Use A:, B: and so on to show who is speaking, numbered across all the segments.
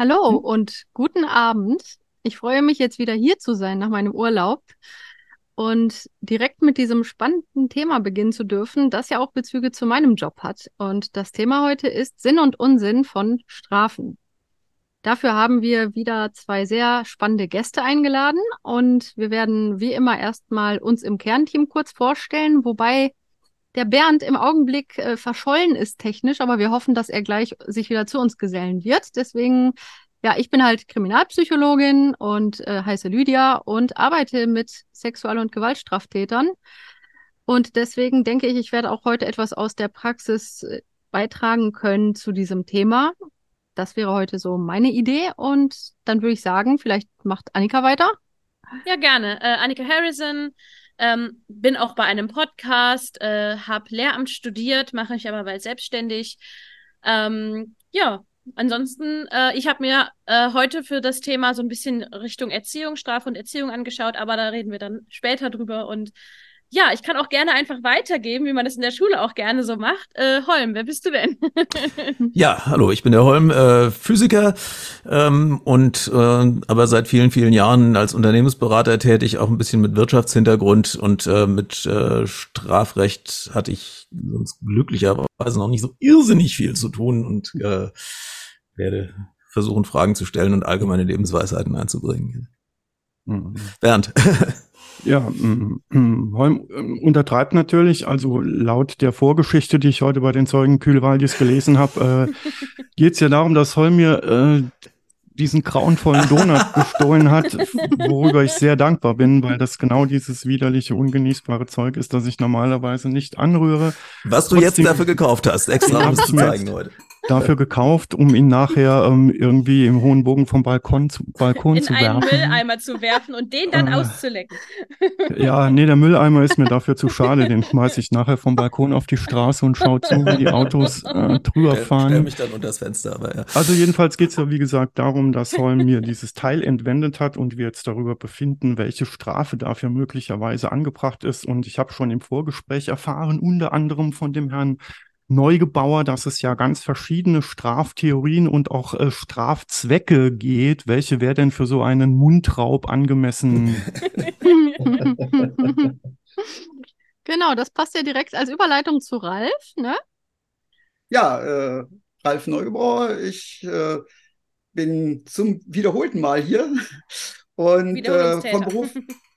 A: Hallo und guten Abend. Ich freue mich jetzt wieder hier zu sein nach meinem Urlaub und direkt mit diesem spannenden Thema beginnen zu dürfen, das ja auch Bezüge zu meinem Job hat. Und das Thema heute ist Sinn und Unsinn von Strafen. Dafür haben wir wieder zwei sehr spannende Gäste eingeladen und wir werden wie immer erstmal uns im Kernteam kurz vorstellen, wobei der Bernd im Augenblick äh, verschollen ist technisch, aber wir hoffen, dass er gleich sich wieder zu uns gesellen wird. Deswegen ja, ich bin halt Kriminalpsychologin und äh, heiße Lydia und arbeite mit Sexual- und Gewaltstraftätern. Und deswegen denke ich, ich werde auch heute etwas aus der Praxis äh, beitragen können zu diesem Thema. Das wäre heute so meine Idee. Und dann würde ich sagen, vielleicht macht Annika weiter.
B: Ja, gerne. Äh, Annika Harrison, ähm, bin auch bei einem Podcast, äh, habe Lehramt studiert, mache ich aber bald selbstständig. Ähm, ja, Ansonsten, äh, ich habe mir äh, heute für das Thema so ein bisschen Richtung Erziehung, Strafe und Erziehung angeschaut, aber da reden wir dann später drüber. Und ja, ich kann auch gerne einfach weitergeben, wie man das in der Schule auch gerne so macht. Äh, Holm, wer bist du denn?
C: ja, hallo, ich bin der Holm, äh, Physiker ähm, und äh, aber seit vielen, vielen Jahren als Unternehmensberater tätig, auch ein bisschen mit Wirtschaftshintergrund und äh, mit äh, Strafrecht hatte ich sonst glücklicherweise noch nicht so irrsinnig viel zu tun und äh, werde versuchen, Fragen zu stellen und allgemeine Lebensweisheiten einzubringen.
D: Mhm. Bernd. Ja, mm, mm, Holm ähm, untertreibt natürlich, also laut der Vorgeschichte, die ich heute bei den Zeugen Kühlwaldis gelesen habe, äh, geht es ja darum, dass Holm mir äh, diesen grauenvollen Donut gestohlen hat, worüber ich sehr dankbar bin, weil das genau dieses widerliche, ungenießbare Zeug ist, das ich normalerweise nicht anrühre.
C: Was du Trotzdem, jetzt dafür gekauft hast, extra um es zu zeigen heute
D: dafür gekauft, um ihn nachher ähm, irgendwie im hohen Bogen vom Balkon zu, Balkon
B: In
D: zu werfen.
B: In einen Mülleimer zu werfen und den dann äh, auszulecken.
D: Ja, nee, der Mülleimer ist mir dafür zu schade. Den schmeiße ich nachher vom Balkon auf die Straße und schaue zu, wie die Autos äh, drüber fahren.
C: Stell mich dann unter das Fenster, aber ja.
D: Also jedenfalls geht es ja, wie gesagt, darum, dass Holm mir dieses Teil entwendet hat und wir jetzt darüber befinden, welche Strafe dafür möglicherweise angebracht ist. Und ich habe schon im Vorgespräch erfahren, unter anderem von dem Herrn Neugebauer, dass es ja ganz verschiedene Straftheorien und auch äh, Strafzwecke geht. Welche wäre denn für so einen Mundraub angemessen?
A: genau, das passt ja direkt als Überleitung zu Ralf, ne?
E: Ja, äh, Ralf Neugebauer, ich äh, bin zum wiederholten Mal hier und äh, vom Beruf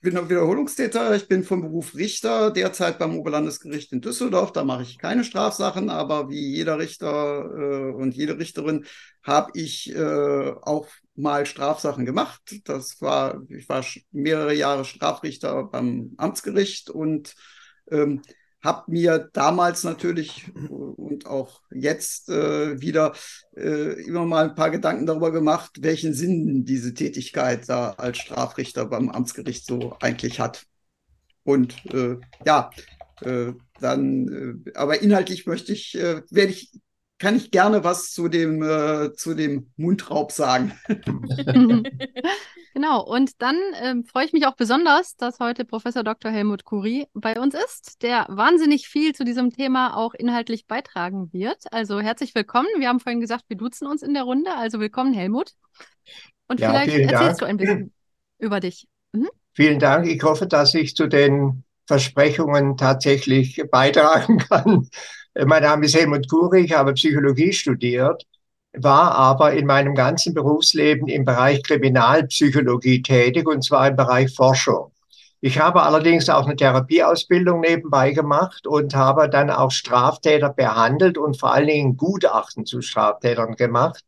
E: bin Wiederholungstäter. Ich bin vom Beruf Richter, derzeit beim Oberlandesgericht in Düsseldorf. Da mache ich keine Strafsachen, aber wie jeder Richter äh, und jede Richterin habe ich äh, auch mal Strafsachen gemacht. Das war, ich war mehrere Jahre Strafrichter beim Amtsgericht und ähm, habe mir damals natürlich und auch jetzt äh, wieder äh, immer mal ein paar Gedanken darüber gemacht, welchen Sinn diese Tätigkeit da als Strafrichter beim Amtsgericht so eigentlich hat. Und äh, ja, äh, dann, äh, aber inhaltlich möchte ich, äh, werde ich kann ich gerne was zu dem, äh, zu dem Mundraub sagen.
A: genau, und dann ähm, freue ich mich auch besonders, dass heute Professor Dr. Helmut Curie bei uns ist, der wahnsinnig viel zu diesem Thema auch inhaltlich beitragen wird. Also herzlich willkommen. Wir haben vorhin gesagt, wir duzen uns in der Runde. Also willkommen, Helmut. Und ja, vielleicht erzählst Dank. du ein bisschen über dich.
F: Mhm. Vielen Dank. Ich hoffe, dass ich zu den Versprechungen tatsächlich beitragen kann. Mein Name ist Helmut Kuri, ich habe Psychologie studiert, war aber in meinem ganzen Berufsleben im Bereich Kriminalpsychologie tätig und zwar im Bereich Forschung. Ich habe allerdings auch eine Therapieausbildung nebenbei gemacht und habe dann auch Straftäter behandelt und vor allen Dingen Gutachten zu Straftätern gemacht.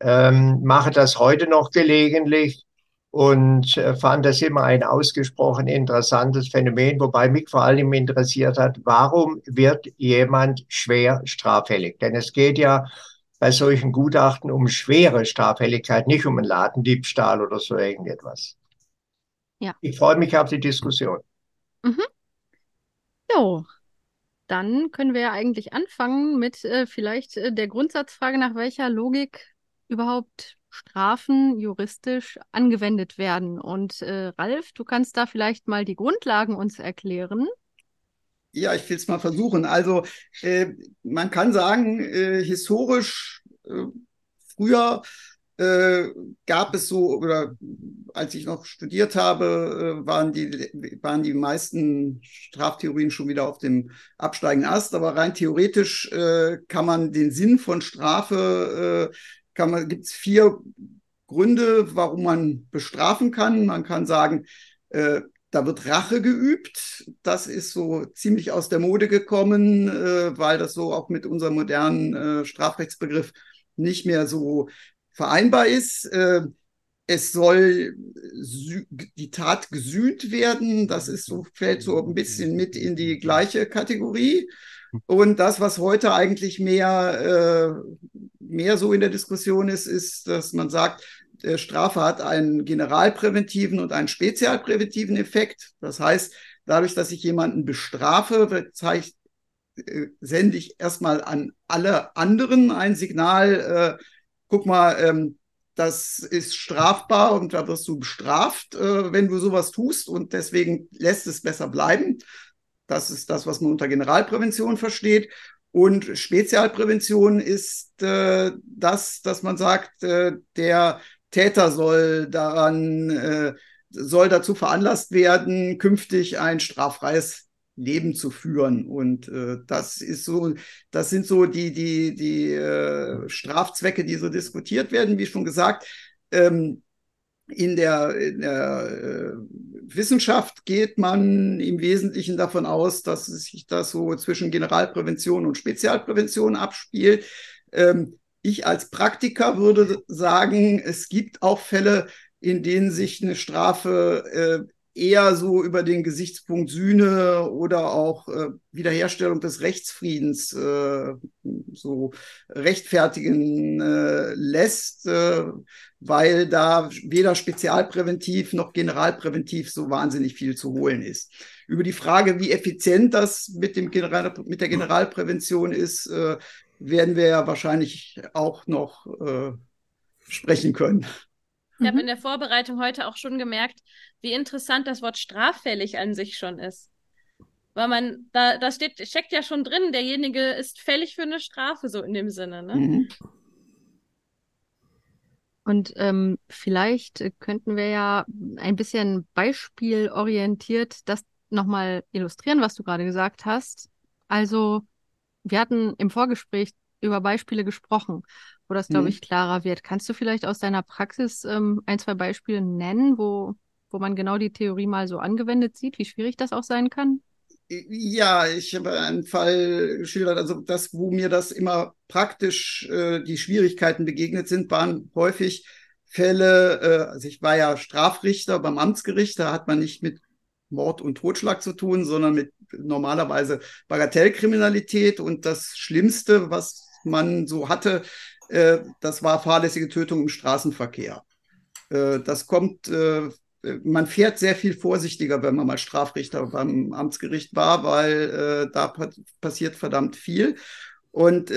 F: Ähm, mache das heute noch gelegentlich und äh, fand das immer ein ausgesprochen interessantes Phänomen, wobei mich vor allem interessiert hat, warum wird jemand schwer straffällig? Denn es geht ja bei solchen Gutachten um schwere Straffälligkeit, nicht um einen Ladendiebstahl oder so irgendetwas. Ja. Ich freue mich auf die Diskussion. Mhm.
A: Jo, dann können wir ja eigentlich anfangen mit äh, vielleicht äh, der Grundsatzfrage, nach welcher Logik überhaupt Strafen juristisch angewendet werden. Und äh, Ralf, du kannst da vielleicht mal die Grundlagen uns erklären.
E: Ja, ich will es mal versuchen. Also äh, man kann sagen, äh, historisch äh, früher äh, gab es so, oder als ich noch studiert habe, äh, waren, die, waren die meisten Straftheorien schon wieder auf dem absteigenden Ast. Aber rein theoretisch äh, kann man den Sinn von Strafe, äh, gibt es vier Gründe, warum man bestrafen kann. Man kann sagen, äh, da wird Rache geübt. Das ist so ziemlich aus der Mode gekommen, äh, weil das so auch mit unserem modernen äh, Strafrechtsbegriff nicht mehr so vereinbar ist. Äh, es soll die Tat gesühnt werden. Das ist so, fällt so ein bisschen mit in die gleiche Kategorie. Und das, was heute eigentlich mehr, äh, mehr so in der Diskussion ist, ist, dass man sagt, Strafe hat einen generalpräventiven und einen spezialpräventiven Effekt. Das heißt, dadurch, dass ich jemanden bestrafe, äh, sende ich erstmal an alle anderen ein Signal, äh, guck mal, ähm, das ist strafbar und da wirst du bestraft, äh, wenn du sowas tust und deswegen lässt es besser bleiben. Das ist das, was man unter Generalprävention versteht. Und Spezialprävention ist äh, das, dass man sagt, äh, der Täter soll daran, äh, soll dazu veranlasst werden, künftig ein straffreies Leben zu führen. Und äh, das ist so, das sind so die, die, die äh, Strafzwecke, die so diskutiert werden, wie schon gesagt. Ähm, in der, in der äh, Wissenschaft geht man im Wesentlichen davon aus, dass sich das so zwischen Generalprävention und Spezialprävention abspielt. Ähm, ich als Praktiker würde sagen, es gibt auch Fälle, in denen sich eine Strafe äh, eher so über den Gesichtspunkt Sühne oder auch äh, Wiederherstellung des Rechtsfriedens äh, so rechtfertigen äh, lässt, äh, weil da weder spezialpräventiv noch generalpräventiv so wahnsinnig viel zu holen ist. Über die Frage, wie effizient das mit, dem General, mit der Generalprävention ist, äh, werden wir ja wahrscheinlich auch noch äh, sprechen können.
B: Ich habe mhm. in der Vorbereitung heute auch schon gemerkt, wie interessant das Wort straffällig an sich schon ist. Weil man, da, da steht, steckt ja schon drin, derjenige ist fällig für eine Strafe, so in dem Sinne, ne? Mhm.
A: Und ähm, vielleicht könnten wir ja ein bisschen beispielorientiert das nochmal illustrieren, was du gerade gesagt hast. Also, wir hatten im Vorgespräch über Beispiele gesprochen wo das, glaube mhm. ich, klarer wird. Kannst du vielleicht aus deiner Praxis ähm, ein, zwei Beispiele nennen, wo, wo man genau die Theorie mal so angewendet sieht, wie schwierig das auch sein kann?
E: Ja, ich habe einen Fall geschildert, also das, wo mir das immer praktisch äh, die Schwierigkeiten begegnet sind, waren häufig Fälle, äh, also ich war ja Strafrichter beim Amtsgericht, da hat man nicht mit Mord und Totschlag zu tun, sondern mit normalerweise Bagatellkriminalität und das Schlimmste, was man so hatte, äh, das war fahrlässige Tötung im Straßenverkehr. Äh, das kommt, äh, man fährt sehr viel vorsichtiger, wenn man mal Strafrichter beim Amtsgericht war, weil da passiert verdammt viel. Und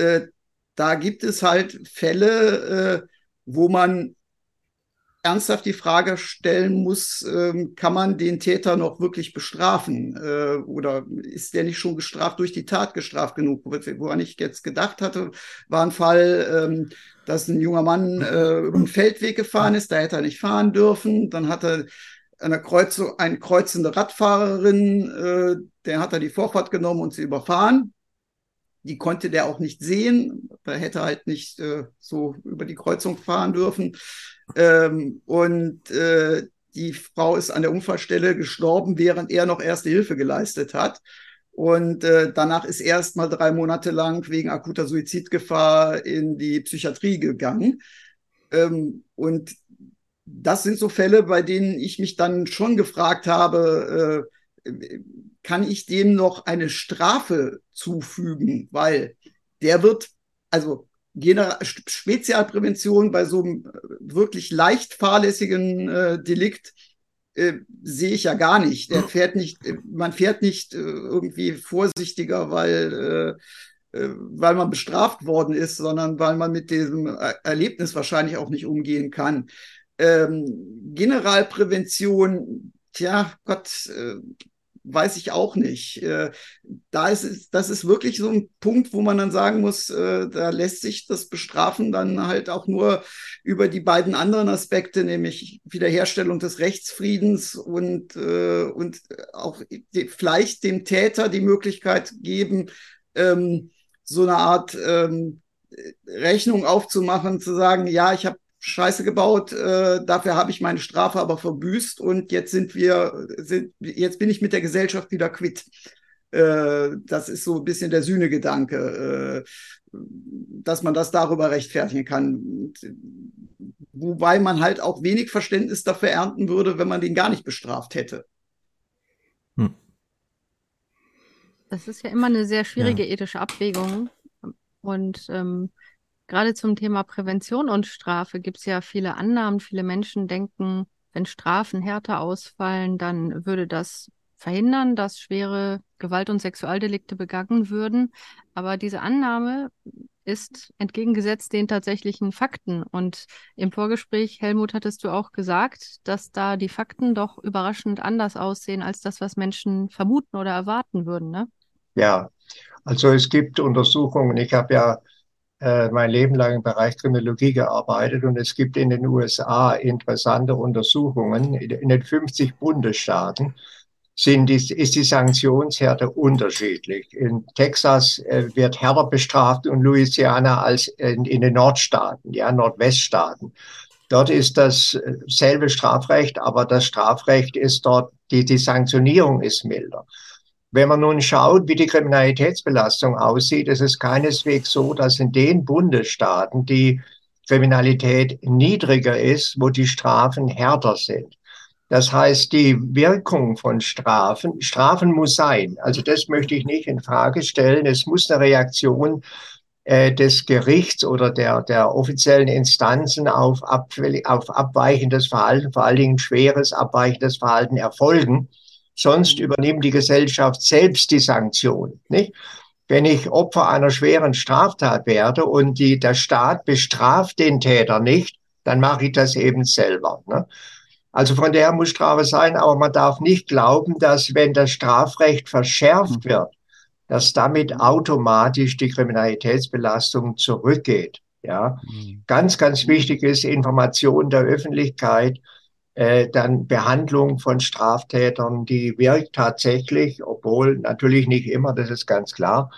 E: da gibt es halt Fälle, wo man ernsthaft die Frage stellen muss, ähm, kann man den Täter noch wirklich bestrafen? Äh, oder ist der nicht schon gestraft, durch die Tat gestraft genug? Woran ich jetzt gedacht hatte, war ein Fall, ähm, dass ein junger Mann äh, über einen Feldweg gefahren ist, da hätte er nicht fahren dürfen. Dann hat er eine, Kreuzung, eine kreuzende Radfahrerin, äh, der hat er die Vorfahrt genommen und sie überfahren. Die konnte der auch nicht sehen. Da hätte halt nicht äh, so über die Kreuzung fahren dürfen. Ähm, und äh, die Frau ist an der Unfallstelle gestorben, während er noch erste Hilfe geleistet hat. Und äh, danach ist er erst mal drei Monate lang wegen akuter Suizidgefahr in die Psychiatrie gegangen. Ähm, und das sind so Fälle, bei denen ich mich dann schon gefragt habe, äh, kann ich dem noch eine Strafe zufügen? Weil der wird, also Spezialprävention bei so einem äh, wirklich leicht fahrlässigen äh, Delikt äh, sehe ich ja gar nicht. Der fährt nicht, äh, man fährt nicht äh, irgendwie vorsichtiger, weil, äh, weil man bestraft worden ist, sondern weil man mit diesem Erlebnis wahrscheinlich auch nicht umgehen kann. Ähm, Generalprävention, tja, Gott, weiß ich auch nicht. Äh, da ist das ist wirklich so ein Punkt, wo man dann sagen muss, äh, da lässt sich das Bestrafen dann halt auch nur über die beiden anderen Aspekte, nämlich Wiederherstellung des Rechtsfriedens und, äh, und auch vielleicht dem Täter die Möglichkeit geben, ähm, so eine Art ähm, Rechnung aufzumachen, zu sagen, ja, ich habe Scheiße gebaut, äh, dafür habe ich meine Strafe aber verbüßt und jetzt sind wir, sind, jetzt bin ich mit der Gesellschaft wieder quitt. Äh, das ist so ein bisschen der Sühnegedanke, äh, dass man das darüber rechtfertigen kann. Wobei man halt auch wenig Verständnis dafür ernten würde, wenn man den gar nicht bestraft hätte. Hm.
A: Das ist ja immer eine sehr schwierige ja. ethische Abwägung. Und ähm, Gerade zum Thema Prävention und Strafe gibt es ja viele Annahmen. Viele Menschen denken, wenn Strafen härter ausfallen, dann würde das verhindern, dass schwere Gewalt- und Sexualdelikte begangen würden. Aber diese Annahme ist entgegengesetzt den tatsächlichen Fakten. Und im Vorgespräch, Helmut, hattest du auch gesagt, dass da die Fakten doch überraschend anders aussehen als das, was Menschen vermuten oder erwarten würden. Ne?
F: Ja, also es gibt Untersuchungen. Ich habe ja äh, mein Leben lang im Bereich Kriminologie gearbeitet und es gibt in den USA interessante Untersuchungen. In den 50 Bundesstaaten sind die, ist die Sanktionshärte unterschiedlich. In Texas äh, wird härter bestraft und Louisiana als in, in den Nordstaaten, ja, Nordweststaaten. Dort ist dasselbe Strafrecht, aber das Strafrecht ist dort, die, die Sanktionierung ist milder. Wenn man nun schaut, wie die Kriminalitätsbelastung aussieht, ist es keineswegs so, dass in den Bundesstaaten die Kriminalität niedriger ist, wo die Strafen härter sind. Das heißt, die Wirkung von Strafen, Strafen muss sein. Also das möchte ich nicht in Frage stellen. Es muss eine Reaktion äh, des Gerichts oder der, der offiziellen Instanzen auf, auf abweichendes Verhalten, vor allen Dingen schweres abweichendes Verhalten erfolgen. Sonst übernimmt die Gesellschaft selbst die Sanktion. Nicht? Wenn ich Opfer einer schweren Straftat werde und die, der Staat bestraft den Täter nicht, dann mache ich das eben selber. Ne? Also von der muss Strafe sein, aber man darf nicht glauben, dass wenn das Strafrecht verschärft mhm. wird, dass damit automatisch die Kriminalitätsbelastung zurückgeht. Ja, mhm. ganz, ganz wichtig ist Information der Öffentlichkeit äh, dann Behandlung von Straftätern, die wirkt tatsächlich, obwohl natürlich nicht immer, das ist ganz klar.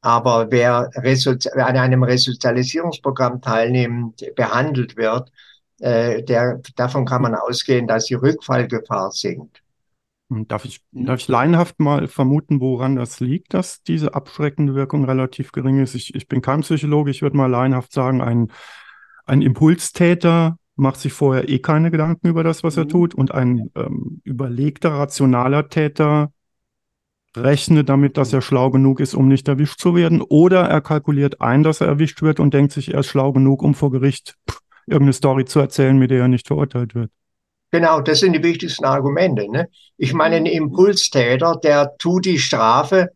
F: Aber wer, an einem Resozialisierungsprogramm teilnimmt, behandelt wird, äh, der, davon kann man ausgehen, dass die Rückfallgefahr sinkt.
D: Darf ich, darf ich laienhaft mal vermuten, woran das liegt, dass diese abschreckende Wirkung relativ gering ist? Ich, ich bin kein Psychologe, ich würde mal laienhaft sagen, ein, ein Impulstäter macht sich vorher eh keine Gedanken über das, was mhm. er tut. Und ein ähm, überlegter, rationaler Täter rechnet damit, dass er schlau genug ist, um nicht erwischt zu werden. Oder er kalkuliert ein, dass er erwischt wird und denkt sich, er ist schlau genug, um vor Gericht pff, irgendeine Story zu erzählen, mit der er nicht verurteilt wird.
F: Genau, das sind die wichtigsten Argumente. Ne? Ich meine, ein Impulstäter, der tut die Strafe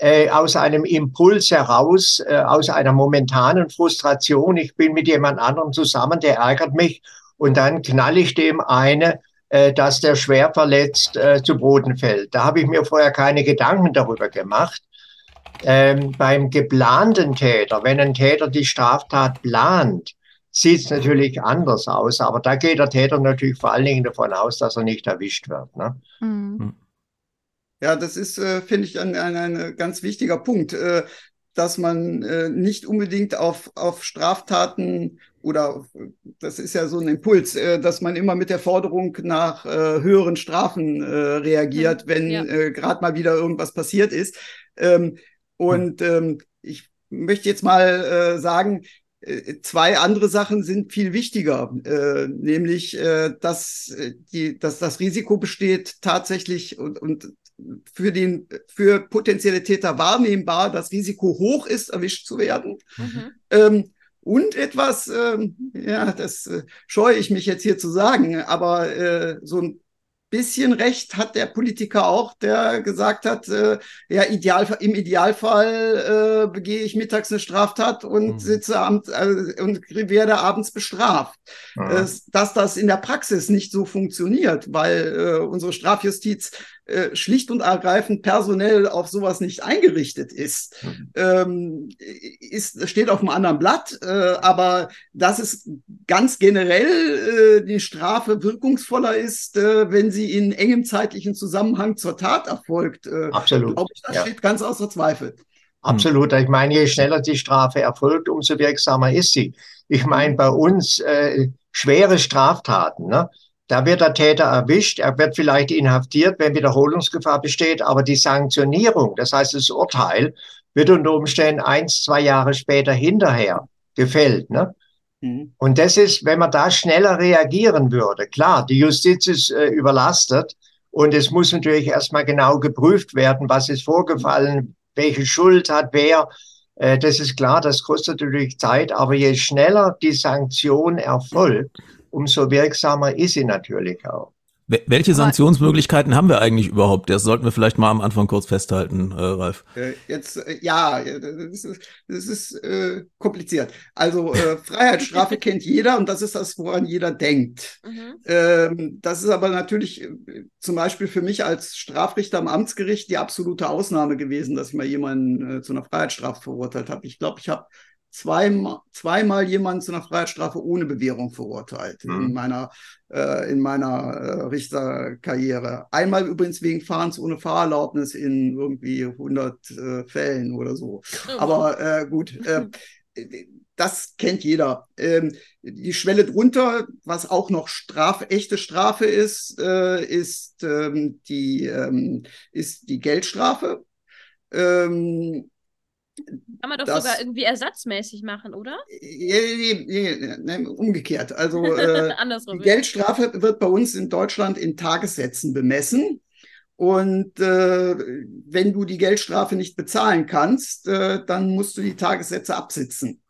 F: äh, aus einem Impuls heraus, äh, aus einer momentanen Frustration, ich bin mit jemand anderem zusammen, der ärgert mich und dann knall ich dem eine, äh, dass der schwer verletzt äh, zu Boden fällt. Da habe ich mir vorher keine Gedanken darüber gemacht. Ähm, beim geplanten Täter, wenn ein Täter die Straftat plant, sieht es natürlich anders aus, aber da geht der Täter natürlich vor allen Dingen davon aus, dass er nicht erwischt wird. Ne? Mhm. Hm.
E: Ja, das ist, äh, finde ich, ein, ein, ein ganz wichtiger Punkt, äh, dass man äh, nicht unbedingt auf, auf Straftaten oder das ist ja so ein Impuls, äh, dass man immer mit der Forderung nach äh, höheren Strafen äh, reagiert, mhm, wenn ja. äh, gerade mal wieder irgendwas passiert ist. Ähm, und ähm, ich möchte jetzt mal äh, sagen, äh, zwei andere Sachen sind viel wichtiger, äh, nämlich äh, dass, äh, die, dass das Risiko besteht tatsächlich und, und für den für potenzielle Täter wahrnehmbar das Risiko hoch ist, erwischt zu werden. Mhm. Ähm, und etwas, ähm, ja, das äh, scheue ich mich jetzt hier zu sagen, aber äh, so ein bisschen Recht hat der Politiker auch, der gesagt hat, äh, ja, ideal, im Idealfall äh, begehe ich mittags eine Straftat und mhm. sitze abends äh, und werde abends bestraft. Mhm. Dass, dass das in der Praxis nicht so funktioniert, weil äh, unsere Strafjustiz äh, schlicht und ergreifend personell auf sowas nicht eingerichtet ist, mhm. ähm, ist steht auf einem anderen Blatt. Äh, aber dass es ganz generell äh, die Strafe wirkungsvoller ist, äh, wenn sie in engem zeitlichen Zusammenhang zur Tat erfolgt,
F: äh, Absolut.
E: glaube ich, das ja. steht ganz außer Zweifel.
F: Absolut. Ich meine, je schneller die Strafe erfolgt, umso wirksamer ist sie. Ich meine, bei uns äh, schwere Straftaten, ne? Da wird der Täter erwischt, er wird vielleicht inhaftiert, wenn Wiederholungsgefahr besteht, aber die Sanktionierung, das heißt das Urteil, wird unter Umständen eins, zwei Jahre später hinterher gefällt. Ne? Mhm. Und das ist, wenn man da schneller reagieren würde, klar, die Justiz ist äh, überlastet und es muss natürlich erstmal genau geprüft werden, was ist vorgefallen, welche Schuld hat wer. Äh, das ist klar, das kostet natürlich Zeit, aber je schneller die Sanktion erfolgt, umso wirksamer ist sie natürlich auch.
C: Welche Sanktionsmöglichkeiten haben wir eigentlich überhaupt? Das sollten wir vielleicht mal am Anfang kurz festhalten, äh, Ralf.
E: Äh, jetzt, äh, ja, das ist, das ist äh, kompliziert. Also äh, Freiheitsstrafe kennt jeder und das ist das, woran jeder denkt. Mhm. Ähm, das ist aber natürlich äh, zum Beispiel für mich als Strafrichter am Amtsgericht die absolute Ausnahme gewesen, dass ich mal jemanden äh, zu einer Freiheitsstrafe verurteilt habe. Ich glaube, ich habe zweimal, zweimal jemanden zu einer Freiheitsstrafe ohne Bewährung verurteilt mhm. in meiner, äh, in meiner äh, Richterkarriere. Einmal übrigens wegen Fahrens ohne Fahrerlaubnis in irgendwie 100 äh, Fällen oder so. Mhm. Aber äh, gut, äh, das kennt jeder. Ähm, die Schwelle drunter, was auch noch Straf, echte Strafe ist, äh, ist, ähm, die, ähm, ist die Geldstrafe. Ähm,
B: kann man doch das, sogar irgendwie ersatzmäßig machen, oder?
E: Nee, umgekehrt. Also äh, die Geldstrafe wird bei uns in Deutschland in Tagessätzen bemessen. Und äh, wenn du die Geldstrafe nicht bezahlen kannst, äh, dann musst du die Tagessätze absitzen.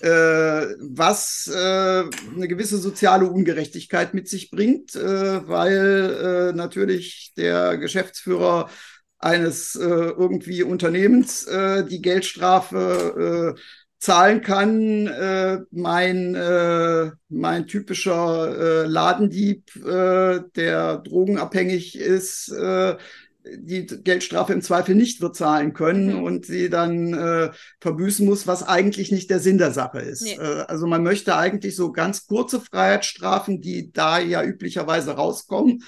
E: Äh, was äh, eine gewisse soziale Ungerechtigkeit mit sich bringt, äh, weil natürlich der Geschäftsführer eines äh, irgendwie Unternehmens äh, die Geldstrafe äh, zahlen kann. Äh, mein, äh, mein typischer äh, Ladendieb, äh, der drogenabhängig ist, äh, die Geldstrafe im Zweifel nicht wird zahlen können mhm. und sie dann äh, verbüßen muss, was eigentlich nicht der Sinn der Sache ist. Nee. Äh, also man möchte eigentlich so ganz kurze Freiheitsstrafen, die da ja üblicherweise rauskommen,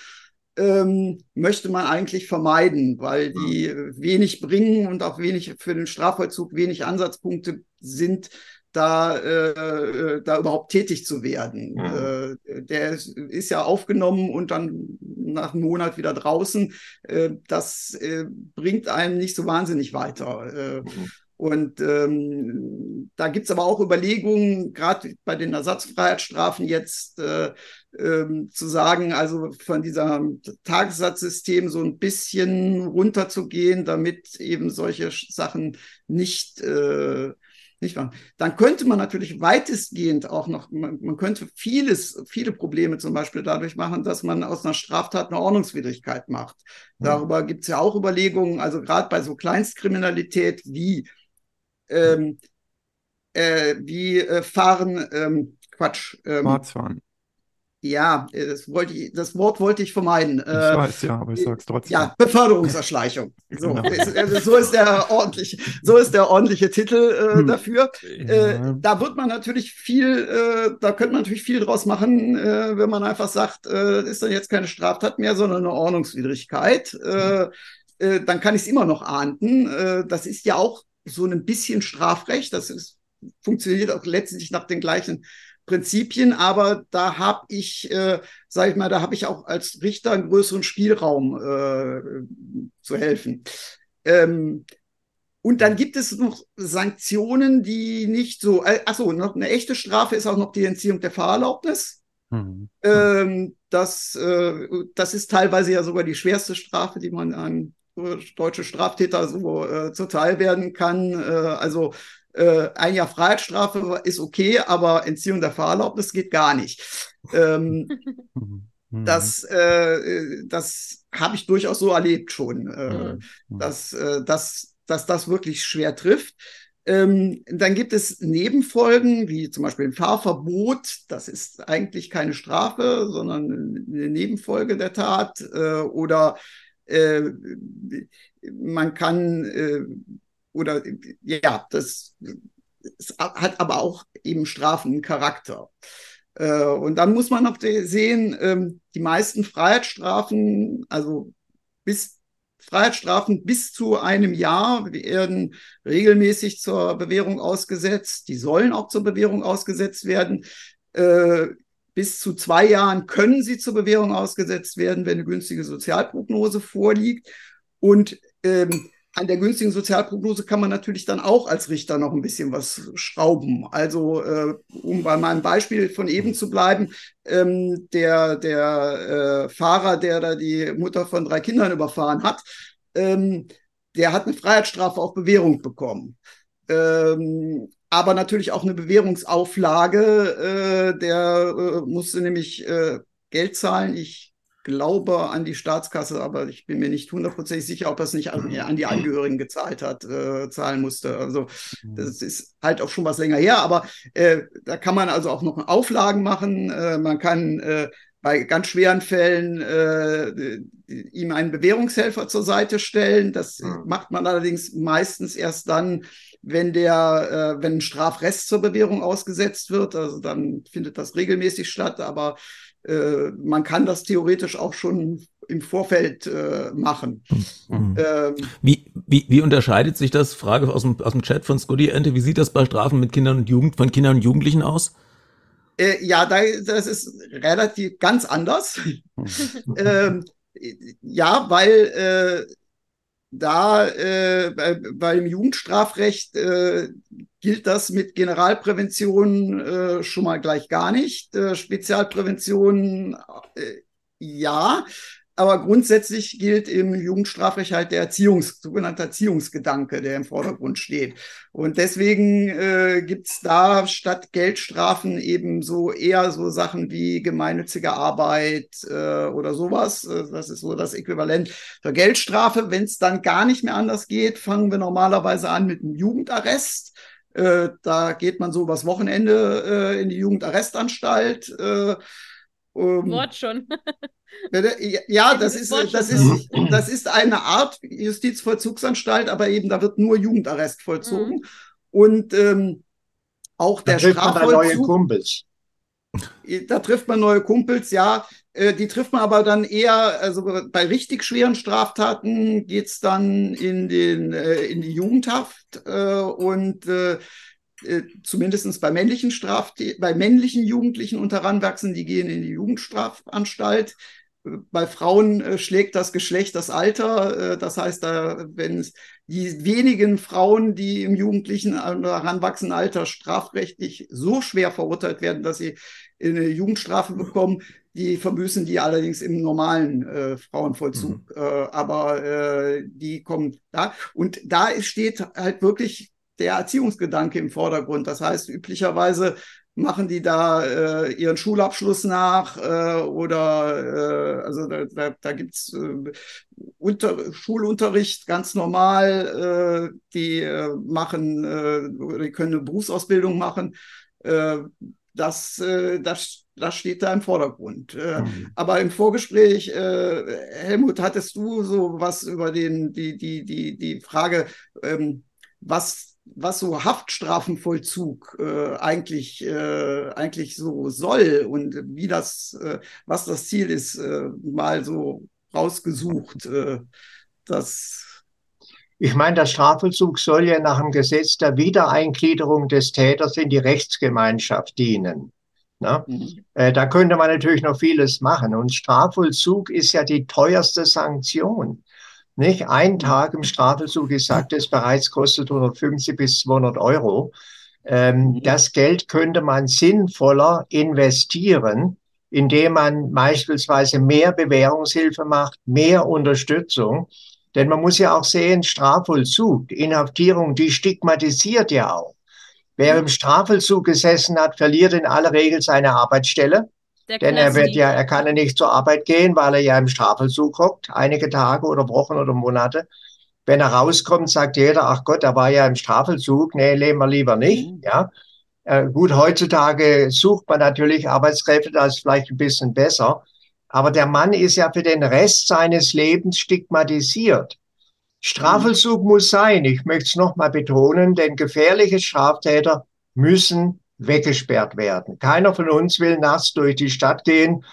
E: ähm, möchte man eigentlich vermeiden, weil die wenig bringen und auch wenig für den Strafvollzug wenig Ansatzpunkte sind, da, äh, äh, da überhaupt tätig zu werden. Mhm. Äh, der ist, ist, ja aufgenommen und dann nach einem Monat wieder draußen. Äh, das äh, bringt einem nicht so wahnsinnig weiter. Äh, mhm. Und ähm, da gibt's aber auch Überlegungen, gerade bei den Ersatzfreiheitsstrafen jetzt äh, ähm, zu sagen, also von diesem Tagessatzsystem so ein bisschen runterzugehen, damit eben solche Sachen nicht äh, nicht wahr? Dann könnte man natürlich weitestgehend auch noch, man, man, könnte vieles, viele Probleme zum Beispiel dadurch machen, dass man aus einer Straftat eine Ordnungswidrigkeit macht. Darüber gibt es ja auch Überlegungen, also gerade bei so Kleinstkriminalität wie ähm, äh, wie äh, fahren, ähm, Quatsch. Ähm,
D: Schwarzfahren.
E: Ja, das, wollte ich, das Wort wollte ich vermeiden.
D: Ich äh, weiß, ja, aber ich sag's trotzdem.
E: Ja, Beförderungserschleichung. So, genau. ist, also so, ist der ordentliche, so ist der ordentliche Titel äh, hm. dafür. Ja. Äh, da wird man natürlich viel, äh, da könnte man natürlich viel draus machen, äh, wenn man einfach sagt, äh, ist dann jetzt keine Straftat mehr, sondern eine Ordnungswidrigkeit. Äh, äh, dann kann ich es immer noch ahnden. Äh, das ist ja auch so ein bisschen Strafrecht. Das ist, funktioniert auch letztlich nach den gleichen Prinzipien, aber da habe ich, äh, sage ich mal, da habe ich auch als Richter einen größeren Spielraum äh, zu helfen. Ähm, und dann gibt es noch Sanktionen, die nicht so, äh, achso, noch eine echte Strafe ist auch noch die Entziehung der Fahrerlaubnis. Mhm. Ähm, das, äh, das ist teilweise ja sogar die schwerste Strafe, die man an deutsche Straftäter so äh, zuteil werden kann. Äh, also äh, ein Jahr Freiheitsstrafe ist okay, aber Entziehung der Fahrerlaubnis geht gar nicht. Ähm, mhm. das äh, das habe ich durchaus so erlebt schon, äh, mhm. dass, äh, dass, dass das wirklich schwer trifft. Ähm, dann gibt es Nebenfolgen, wie zum Beispiel ein Fahrverbot. Das ist eigentlich keine Strafe, sondern eine Nebenfolge der Tat. Äh, oder äh, man kann äh, oder ja, das, hat aber auch eben strafenden Charakter. Äh, und dann muss man noch sehen, ähm, die meisten Freiheitsstrafen, also bis Freiheitsstrafen bis zu einem Jahr werden regelmäßig zur Bewährung ausgesetzt. Die sollen auch zur Bewährung ausgesetzt werden. Äh, bis zu zwei Jahren können sie zur Bewährung ausgesetzt werden, wenn eine günstige Sozialprognose vorliegt. Und ähm, an der günstigen Sozialprognose kann man natürlich dann auch als Richter noch ein bisschen was schrauben. Also, äh, um bei meinem Beispiel von eben zu bleiben, ähm, der, der äh, Fahrer, der da die Mutter von drei Kindern überfahren hat, ähm, der hat eine Freiheitsstrafe auf Bewährung bekommen. Ähm, aber natürlich auch eine Bewährungsauflage. Äh, der äh, musste nämlich äh, Geld zahlen. Ich glaube an die Staatskasse, aber ich bin mir nicht hundertprozentig sicher, ob er es nicht an, an, die Angehörigen gezahlt hat, äh, zahlen musste. Also mhm. das ist halt auch schon was länger her, aber äh, da kann man also auch noch Auflagen machen. Äh, man kann äh, bei ganz schweren Fällen äh, ihm einen Bewährungshelfer zur Seite stellen. Das mhm. macht man allerdings meistens erst dann, wenn der, äh, wenn ein Strafrest zur Bewährung ausgesetzt wird. Also dann findet das regelmäßig statt, aber äh, man kann das theoretisch auch schon im Vorfeld äh, machen.
C: Mhm. Ähm, wie, wie, wie unterscheidet sich das, Frage aus dem, aus dem Chat von Scotty Ente, wie sieht das bei Strafen mit Kindern und Jugend, von Kindern und Jugendlichen aus?
E: Äh, ja, da, das ist relativ ganz anders. ähm, ja, weil äh, da äh, bei, beim Jugendstrafrecht äh, gilt das mit Generalprävention äh, schon mal gleich gar nicht. Äh, Spezialprävention äh, ja, aber grundsätzlich gilt im Jugendstrafrecht halt der Erziehungs, sogenannte Erziehungsgedanke, der im Vordergrund steht. Und deswegen äh, gibt da statt Geldstrafen eben so eher so Sachen wie gemeinnützige Arbeit äh, oder sowas. Äh, das ist so das Äquivalent zur Geldstrafe. Wenn es dann gar nicht mehr anders geht, fangen wir normalerweise an mit einem Jugendarrest. Äh, da geht man so übers Wochenende äh, in die Jugendarrestanstalt. Äh,
B: um, Wort schon.
E: Ja, das ist, das, ist, das ist eine Art Justizvollzugsanstalt, aber eben da wird nur Jugendarrest vollzogen. Mhm. Und ähm, auch da der Strafvollzug. neue Kumpels. Da trifft man neue Kumpels, ja. Äh, die trifft man aber dann eher, also bei richtig schweren Straftaten geht's dann in, den, äh, in die Jugendhaft äh, und äh, zumindest bei männlichen Straf bei männlichen Jugendlichen unter Ranwachsen, die gehen in die Jugendstrafanstalt. Bei Frauen äh, schlägt das Geschlecht das Alter. Äh, das heißt, da, wenn die wenigen Frauen, die im jugendlichen oder heranwachsenden Alter strafrechtlich so schwer verurteilt werden, dass sie eine Jugendstrafe bekommen, die verbüßen die allerdings im normalen äh, Frauenvollzug. Mhm. Äh, aber äh, die kommen da. Und da steht halt wirklich der Erziehungsgedanke im Vordergrund. Das heißt, üblicherweise machen die da äh, ihren Schulabschluss nach äh, oder äh, also da, da, da gibt es äh, Unter Schulunterricht ganz normal, äh, die äh, machen, äh, die können eine Berufsausbildung machen. Das, das, das steht da im Vordergrund. Mhm. Aber im Vorgespräch, Helmut, hattest du so was über den, die, die, die, die Frage, ähm, was was so Haftstrafenvollzug äh, eigentlich, äh, eigentlich so soll und wie das, äh, was das Ziel ist, äh, mal so rausgesucht. Äh, das
F: ich meine, der Strafvollzug soll ja nach dem Gesetz der Wiedereingliederung des Täters in die Rechtsgemeinschaft dienen. Ne? Mhm. Äh, da könnte man natürlich noch vieles machen. Und Strafvollzug ist ja die teuerste Sanktion. Nicht? Ein Tag im Strafvollzug, ich sagte es bereits, kostet 150 bis 200 Euro. Ähm, mhm. das Geld könnte man sinnvoller investieren, indem man beispielsweise mehr Bewährungshilfe macht, mehr Unterstützung. Denn man muss ja auch sehen, Strafvollzug, Inhaftierung, die stigmatisiert ja auch. Wer im Strafvollzug gesessen hat, verliert in aller Regel seine Arbeitsstelle. Denn er wird ja, er kann ja nicht zur Arbeit gehen, weil er ja im Strafvollzug hockt, einige Tage oder Wochen oder Monate. Wenn er rauskommt, sagt jeder, ach Gott, er war ja im Strafvollzug, nee, leben wir lieber nicht, mhm. ja. Äh, gut, heutzutage sucht man natürlich Arbeitskräfte, das ist vielleicht ein bisschen besser. Aber der Mann ist ja für den Rest seines Lebens stigmatisiert. Strafvollzug muss sein. Ich möchte es nochmal betonen, denn gefährliche Straftäter müssen weggesperrt werden. Keiner von uns will nachts durch die Stadt gehen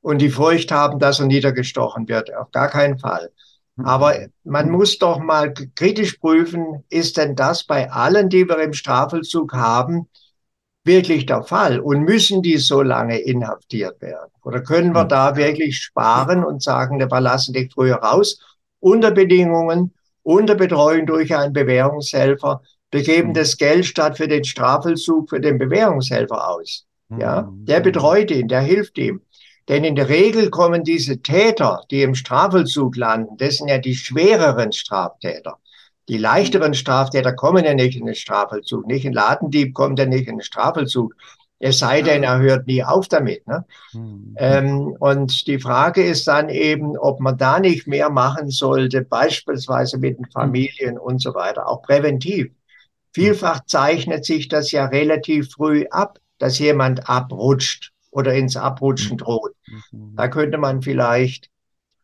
F: und die Furcht haben, dass er niedergestochen wird. Auf gar keinen Fall. Aber man muss doch mal kritisch prüfen, ist denn das bei allen, die wir im Strafvollzug haben, wirklich der Fall? Und müssen die so lange inhaftiert werden? Oder können wir da wirklich sparen und sagen, wir verlassen dich früher raus, unter Bedingungen, unter Betreuung durch einen Bewährungshelfer, wir geben mhm. das Geld statt für den Strafvollzug für den Bewährungshelfer aus. Ja, mhm. der betreut ihn, der hilft ihm. Denn in der Regel kommen diese Täter, die im Strafvollzug landen, das sind ja die schwereren Straftäter. Die leichteren Straftäter kommen ja nicht in den Strafvollzug. Nicht ein Ladendieb kommt ja nicht in den Strafvollzug. Es sei denn, er hört nie auf damit. Ne? Mhm. Ähm, und die Frage ist dann eben, ob man da nicht mehr machen sollte, beispielsweise mit den Familien und so weiter, auch präventiv. Vielfach zeichnet sich das ja relativ früh ab, dass jemand abrutscht oder ins Abrutschen mhm. droht. Mhm. Da könnte man vielleicht,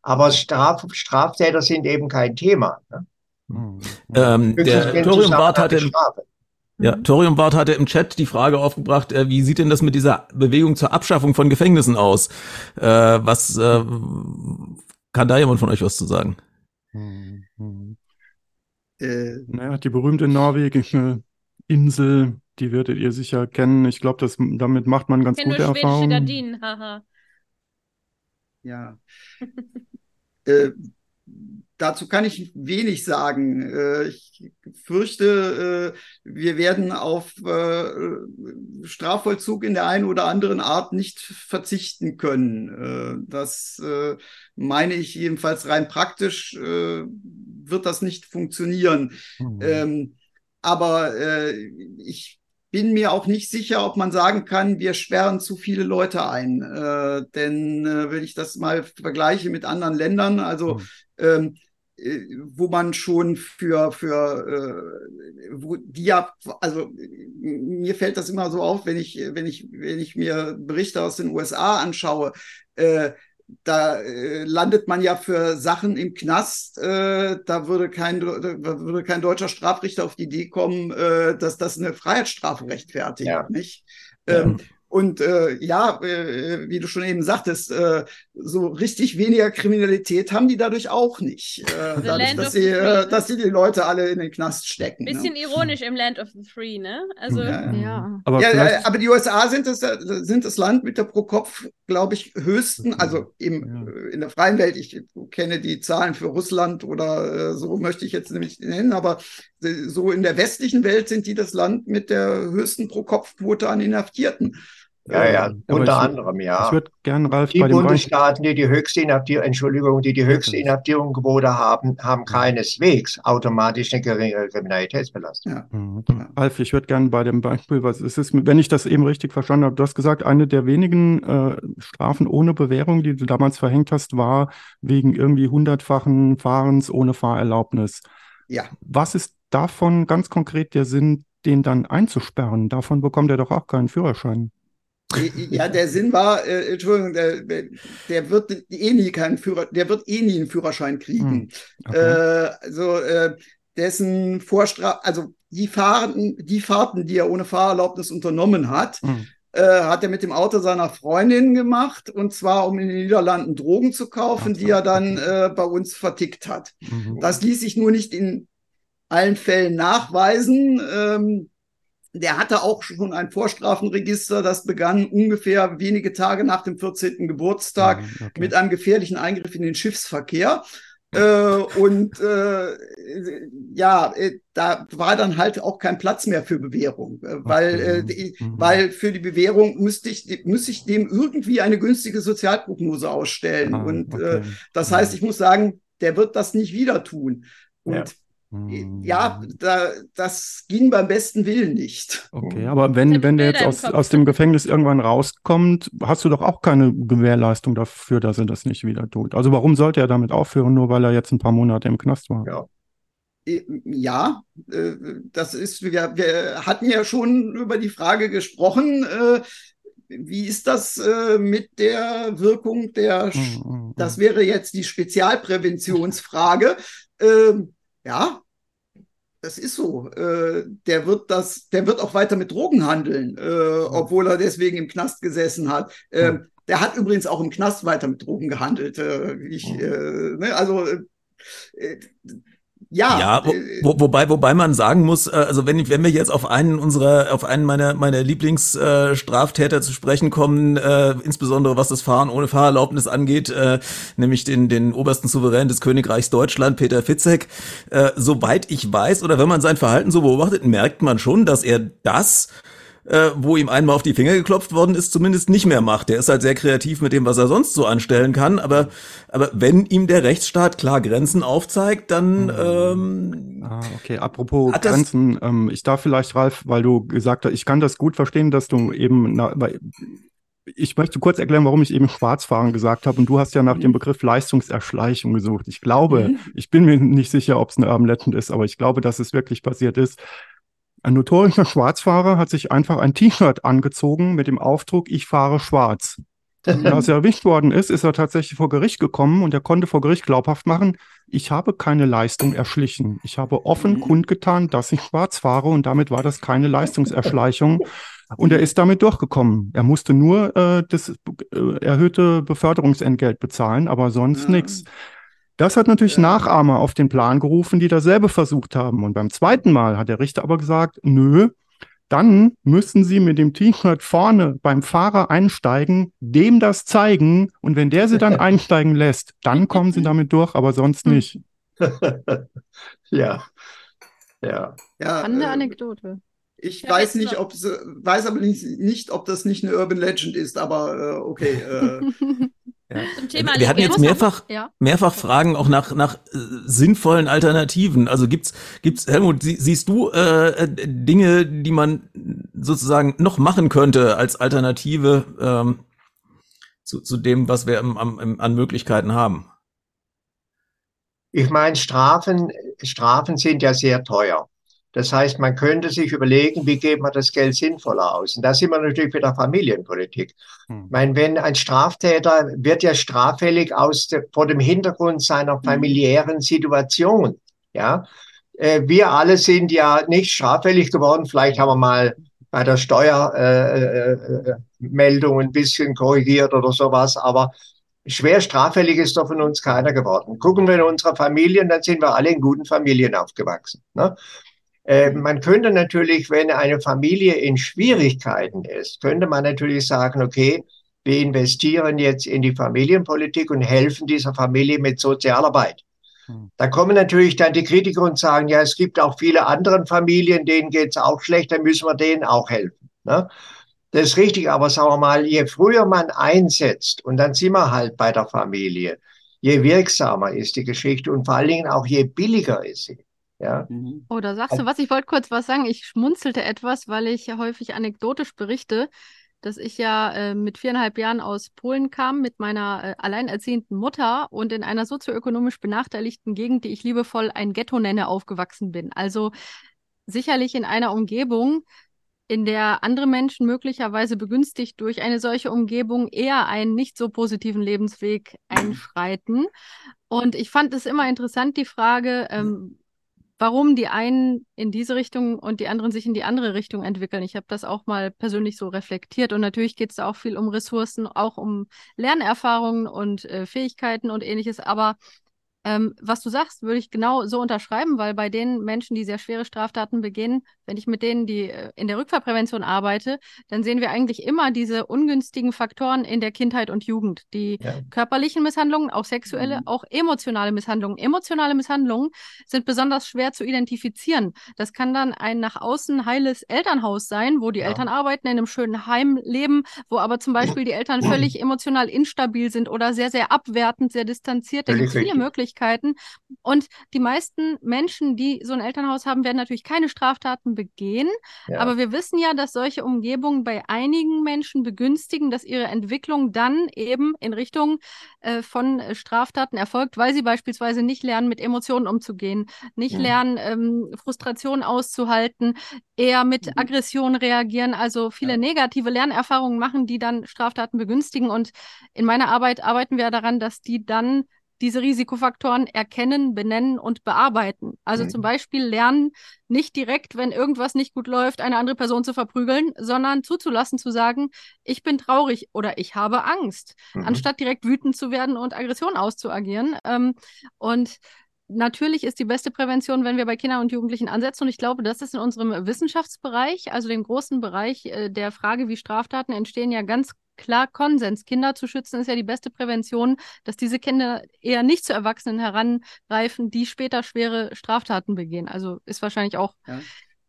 F: aber Straf, Straftäter sind eben kein Thema. Ne?
C: Mhm. Ähm, der Thorium Barth hatte, im, ja, Thorium Barth hatte im Chat die Frage aufgebracht, äh, wie sieht denn das mit dieser Bewegung zur Abschaffung von Gefängnissen aus? Äh, was äh, kann da jemand von euch was zu sagen?
D: Äh, naja, die berühmte norwegische Insel die werdet ihr sicher kennen. Ich glaube, damit macht man ganz gute Erfahrungen. Gardinen, haha.
E: Ja. äh, dazu kann ich wenig sagen. Äh, ich fürchte, äh, wir werden auf äh, Strafvollzug in der einen oder anderen Art nicht verzichten können. Äh, das äh, meine ich jedenfalls rein praktisch äh, wird das nicht funktionieren. Mhm. Ähm, aber ich bin mir auch nicht sicher, ob man sagen kann, wir sperren zu viele Leute ein. Äh, denn äh, wenn ich das mal vergleiche mit anderen Ländern, also mhm. ähm, äh, wo man schon für, für äh, wo die ja, also mir fällt das immer so auf, wenn ich, wenn ich, wenn ich mir Berichte aus den USA anschaue, äh, da äh, landet man ja für Sachen im Knast. Äh, da würde kein, da würde kein deutscher Strafrichter auf die Idee kommen, äh, dass das eine Freiheitsstrafe rechtfertigt. Ja. Nicht? Ähm, und äh, ja, äh, wie du schon eben sagtest, äh, so richtig weniger Kriminalität haben die dadurch auch nicht. Äh, dadurch, dass sie, äh, ne? dass sie die Leute alle in den Knast stecken.
B: Ne? Bisschen ne? ironisch im Land of the Free, ne?
E: Also ja, ja. Aber, ja, vielleicht... aber die USA sind das, sind das Land mit der pro Kopf, glaube ich, höchsten, also im, ja. Äh, in der freien Welt. Ich kenne die Zahlen für Russland oder äh, so möchte ich jetzt nämlich nennen, aber so in der westlichen Welt sind die das Land mit der höchsten Pro-Kopf-Quote an Inhaftierten.
F: Ja, ja, unter ich, anderem, ja.
D: Ich würde gerne, Ralf,
F: die bei Bundesstaaten, die die höchste Inhaftierung, Entschuldigung, die die höchste Inhaftierungsquote haben, haben keineswegs automatisch eine geringere Kriminalitätsbelastung. Ja.
D: Mhm. Ralf, ich würde gerne bei dem Beispiel, was ist es, wenn ich das eben richtig verstanden habe, du hast gesagt, eine der wenigen äh, Strafen ohne Bewährung, die du damals verhängt hast, war wegen irgendwie hundertfachen Fahrens ohne Fahrerlaubnis. Ja. Was ist davon ganz konkret der Sinn, den dann einzusperren? Davon bekommt er doch auch keinen Führerschein.
E: Ja, der Sinn war, äh, Entschuldigung, der, der wird eh nie keinen Führer, der wird eh nie einen Führerschein kriegen. Hm, okay. Äh, also äh, dessen Vorstrafe, also die Fahrten, die Fahrten, die er ohne Fahrerlaubnis unternommen hat, hm. äh, hat er mit dem Auto seiner Freundin gemacht und zwar um in den Niederlanden Drogen zu kaufen, die er dann äh, bei uns vertickt hat. Mhm. Das ließ sich nur nicht in allen Fällen nachweisen. Ähm, der hatte auch schon ein Vorstrafenregister, das begann ungefähr wenige Tage nach dem 14. Geburtstag mhm, okay. mit einem gefährlichen Eingriff in den Schiffsverkehr. Äh, und äh, ja, äh, da war dann halt auch kein Platz mehr für Bewährung, äh, weil, okay. Äh, mhm. weil für die Bewährung müsste ich, müsste ich dem irgendwie eine günstige Sozialprognose ausstellen. Ah, und okay. das heißt, ich muss sagen, der wird das nicht wieder tun. Und ja. Ja, hm. da, das ging beim besten Willen nicht.
D: Okay, aber wenn, wenn der jetzt aus, aus dem Gefängnis irgendwann rauskommt, hast du doch auch keine Gewährleistung dafür, dass er das nicht wieder tut. Also warum sollte er damit aufhören, nur weil er jetzt ein paar Monate im Knast war?
E: Ja. Ja, äh, das ist, wir, wir hatten ja schon über die Frage gesprochen, äh, wie ist das äh, mit der Wirkung der, mhm. das wäre jetzt die Spezialpräventionsfrage. Ähm, ja, das ist so. Äh, der wird das, der wird auch weiter mit Drogen handeln, äh, obwohl er deswegen im Knast gesessen hat. Ähm, der hat übrigens auch im Knast weiter mit Drogen gehandelt. Äh, ich, äh, ne, also äh, ja.
C: Ja, wo, wo, wobei, wobei man sagen muss, äh, also wenn, wenn wir jetzt auf einen unserer, auf einen meiner, meiner Lieblingsstraftäter äh, zu sprechen kommen, äh, insbesondere was das Fahren ohne Fahrerlaubnis angeht, äh, nämlich den, den obersten Souverän des Königreichs Deutschland, Peter Fitzek, äh, soweit ich weiß, oder wenn man sein Verhalten so beobachtet, merkt man schon, dass er das äh, wo ihm einmal auf die Finger geklopft worden ist, zumindest nicht mehr macht. Der ist halt sehr kreativ mit dem, was er sonst so anstellen kann. Aber, aber wenn ihm der Rechtsstaat klar Grenzen aufzeigt, dann. Mhm.
D: Ähm, ah, okay, apropos Grenzen, ähm, ich darf vielleicht, Ralf, weil du gesagt hast, ich kann das gut verstehen, dass du eben, na, weil, ich möchte kurz erklären, warum ich eben Schwarzfahren gesagt habe. Und du hast ja nach dem Begriff Leistungserschleichung gesucht. Ich glaube, mhm. ich bin mir nicht sicher, ob es eine Urban Legend ist, aber ich glaube, dass es wirklich passiert ist. Ein notorischer Schwarzfahrer hat sich einfach ein T-Shirt angezogen mit dem Aufdruck, ich fahre schwarz. Und als er erwischt worden ist, ist er tatsächlich vor Gericht gekommen und er konnte vor Gericht glaubhaft machen, ich habe keine Leistung erschlichen. Ich habe offen mhm. kundgetan, dass ich schwarz fahre und damit war das keine Leistungserschleichung. Und er ist damit durchgekommen. Er musste nur äh, das äh, erhöhte Beförderungsentgelt bezahlen, aber sonst ja. nichts. Das hat natürlich ja. Nachahmer auf den Plan gerufen, die dasselbe versucht haben. Und beim zweiten Mal hat der Richter aber gesagt, nö, dann müssen Sie mit dem T-Shirt vorne beim Fahrer einsteigen, dem das zeigen und wenn der Sie dann einsteigen lässt, dann kommen Sie damit durch, aber sonst hm. nicht.
F: ja. Ja.
A: ja Spannende äh, Anekdote.
E: Ich ja, weiß nicht, ob weiß aber nicht, nicht, ob das nicht eine Urban Legend ist, aber äh, okay. Äh,
C: Ja. wir hatten jetzt mehrfach, ja. mehrfach Fragen auch nach, nach äh, sinnvollen Alternativen. Also gibt's, gibt's, Helmut, sie, siehst du äh, äh, Dinge, die man sozusagen noch machen könnte als Alternative ähm, zu, zu dem, was wir am, am, an Möglichkeiten haben?
F: Ich meine, Strafen, Strafen sind ja sehr teuer. Das heißt, man könnte sich überlegen, wie geht man das Geld sinnvoller aus? Und da sind wir natürlich bei der Familienpolitik. Hm. Ich meine, wenn ein Straftäter wird ja straffällig aus de, vor dem Hintergrund seiner hm. familiären Situation. Ja, äh, wir alle sind ja nicht straffällig geworden. Vielleicht haben wir mal bei der Steuermeldung äh, äh, ein bisschen korrigiert oder sowas, aber schwer straffällig ist doch von uns keiner geworden. Gucken wir in unsere Familien, dann sind wir alle in guten Familien aufgewachsen. Ne? Äh, man könnte natürlich, wenn eine Familie in Schwierigkeiten ist, könnte man natürlich sagen, okay, wir investieren jetzt in die Familienpolitik und helfen dieser Familie mit Sozialarbeit. Hm. Da kommen natürlich dann die Kritiker und sagen, ja, es gibt auch viele andere Familien, denen geht es auch schlecht, dann müssen wir denen auch helfen. Ne? Das ist richtig, aber sagen wir mal, je früher man einsetzt, und dann sind wir halt bei der Familie, je wirksamer ist die Geschichte und vor allen Dingen auch je billiger ist sie. Ja.
A: Mhm. Oh, da sagst du was. Ich wollte kurz was sagen. Ich schmunzelte etwas, weil ich ja häufig anekdotisch berichte, dass ich ja äh, mit viereinhalb Jahren aus Polen kam mit meiner äh, alleinerziehenden Mutter und in einer sozioökonomisch benachteiligten Gegend, die ich liebevoll ein Ghetto nenne, aufgewachsen bin. Also sicherlich in einer Umgebung, in der andere Menschen möglicherweise begünstigt durch eine solche Umgebung eher einen nicht so positiven Lebensweg einschreiten. Und ich fand es immer interessant, die Frage, ähm, warum die einen in diese Richtung und die anderen sich in die andere Richtung entwickeln. Ich habe das auch mal persönlich so reflektiert und natürlich geht es da auch viel um Ressourcen, auch um Lernerfahrungen und äh, Fähigkeiten und ähnliches. Aber ähm, was du sagst, würde ich genau so unterschreiben, weil bei den Menschen, die sehr schwere Straftaten begehen, wenn ich mit denen, die äh, in der Rückfallprävention arbeite, dann sehen wir eigentlich immer diese ungünstigen Faktoren in der Kindheit und Jugend. Die ja. körperlichen Misshandlungen, auch sexuelle, mhm. auch emotionale Misshandlungen. Emotionale Misshandlungen sind besonders schwer zu identifizieren. Das kann dann ein nach außen heiles Elternhaus sein, wo die ja. Eltern arbeiten, in einem schönen Heim leben, wo aber zum Beispiel die Eltern völlig emotional instabil sind oder sehr, sehr abwertend, sehr distanziert. Da gibt es viele Möglichkeiten Schwierigkeiten. Und die meisten Menschen, die so ein Elternhaus haben, werden natürlich keine Straftaten begehen. Ja. Aber wir wissen ja, dass solche Umgebungen bei einigen Menschen begünstigen, dass ihre Entwicklung dann eben in Richtung äh, von Straftaten erfolgt, weil sie beispielsweise nicht lernen, mit Emotionen umzugehen, nicht ja. lernen, ähm, Frustration auszuhalten, eher mit mhm. Aggression reagieren, also viele ja. negative Lernerfahrungen machen, die dann Straftaten begünstigen. Und in meiner Arbeit arbeiten wir daran, dass die dann diese Risikofaktoren erkennen, benennen und bearbeiten. Also mhm. zum Beispiel lernen, nicht direkt, wenn irgendwas nicht gut läuft, eine andere Person zu verprügeln, sondern zuzulassen, zu sagen, ich bin traurig oder ich habe Angst, mhm. anstatt direkt wütend zu werden und Aggression auszuagieren. Ähm, und natürlich ist die beste Prävention, wenn wir bei Kindern und Jugendlichen ansetzen. Und ich glaube, das ist in unserem Wissenschaftsbereich, also dem großen Bereich äh, der Frage, wie Straftaten entstehen, ja ganz klar Konsens. Kinder zu schützen ist ja die beste Prävention, dass diese Kinder eher nicht zu Erwachsenen heranreifen, die später schwere Straftaten begehen. Also ist wahrscheinlich auch, ja.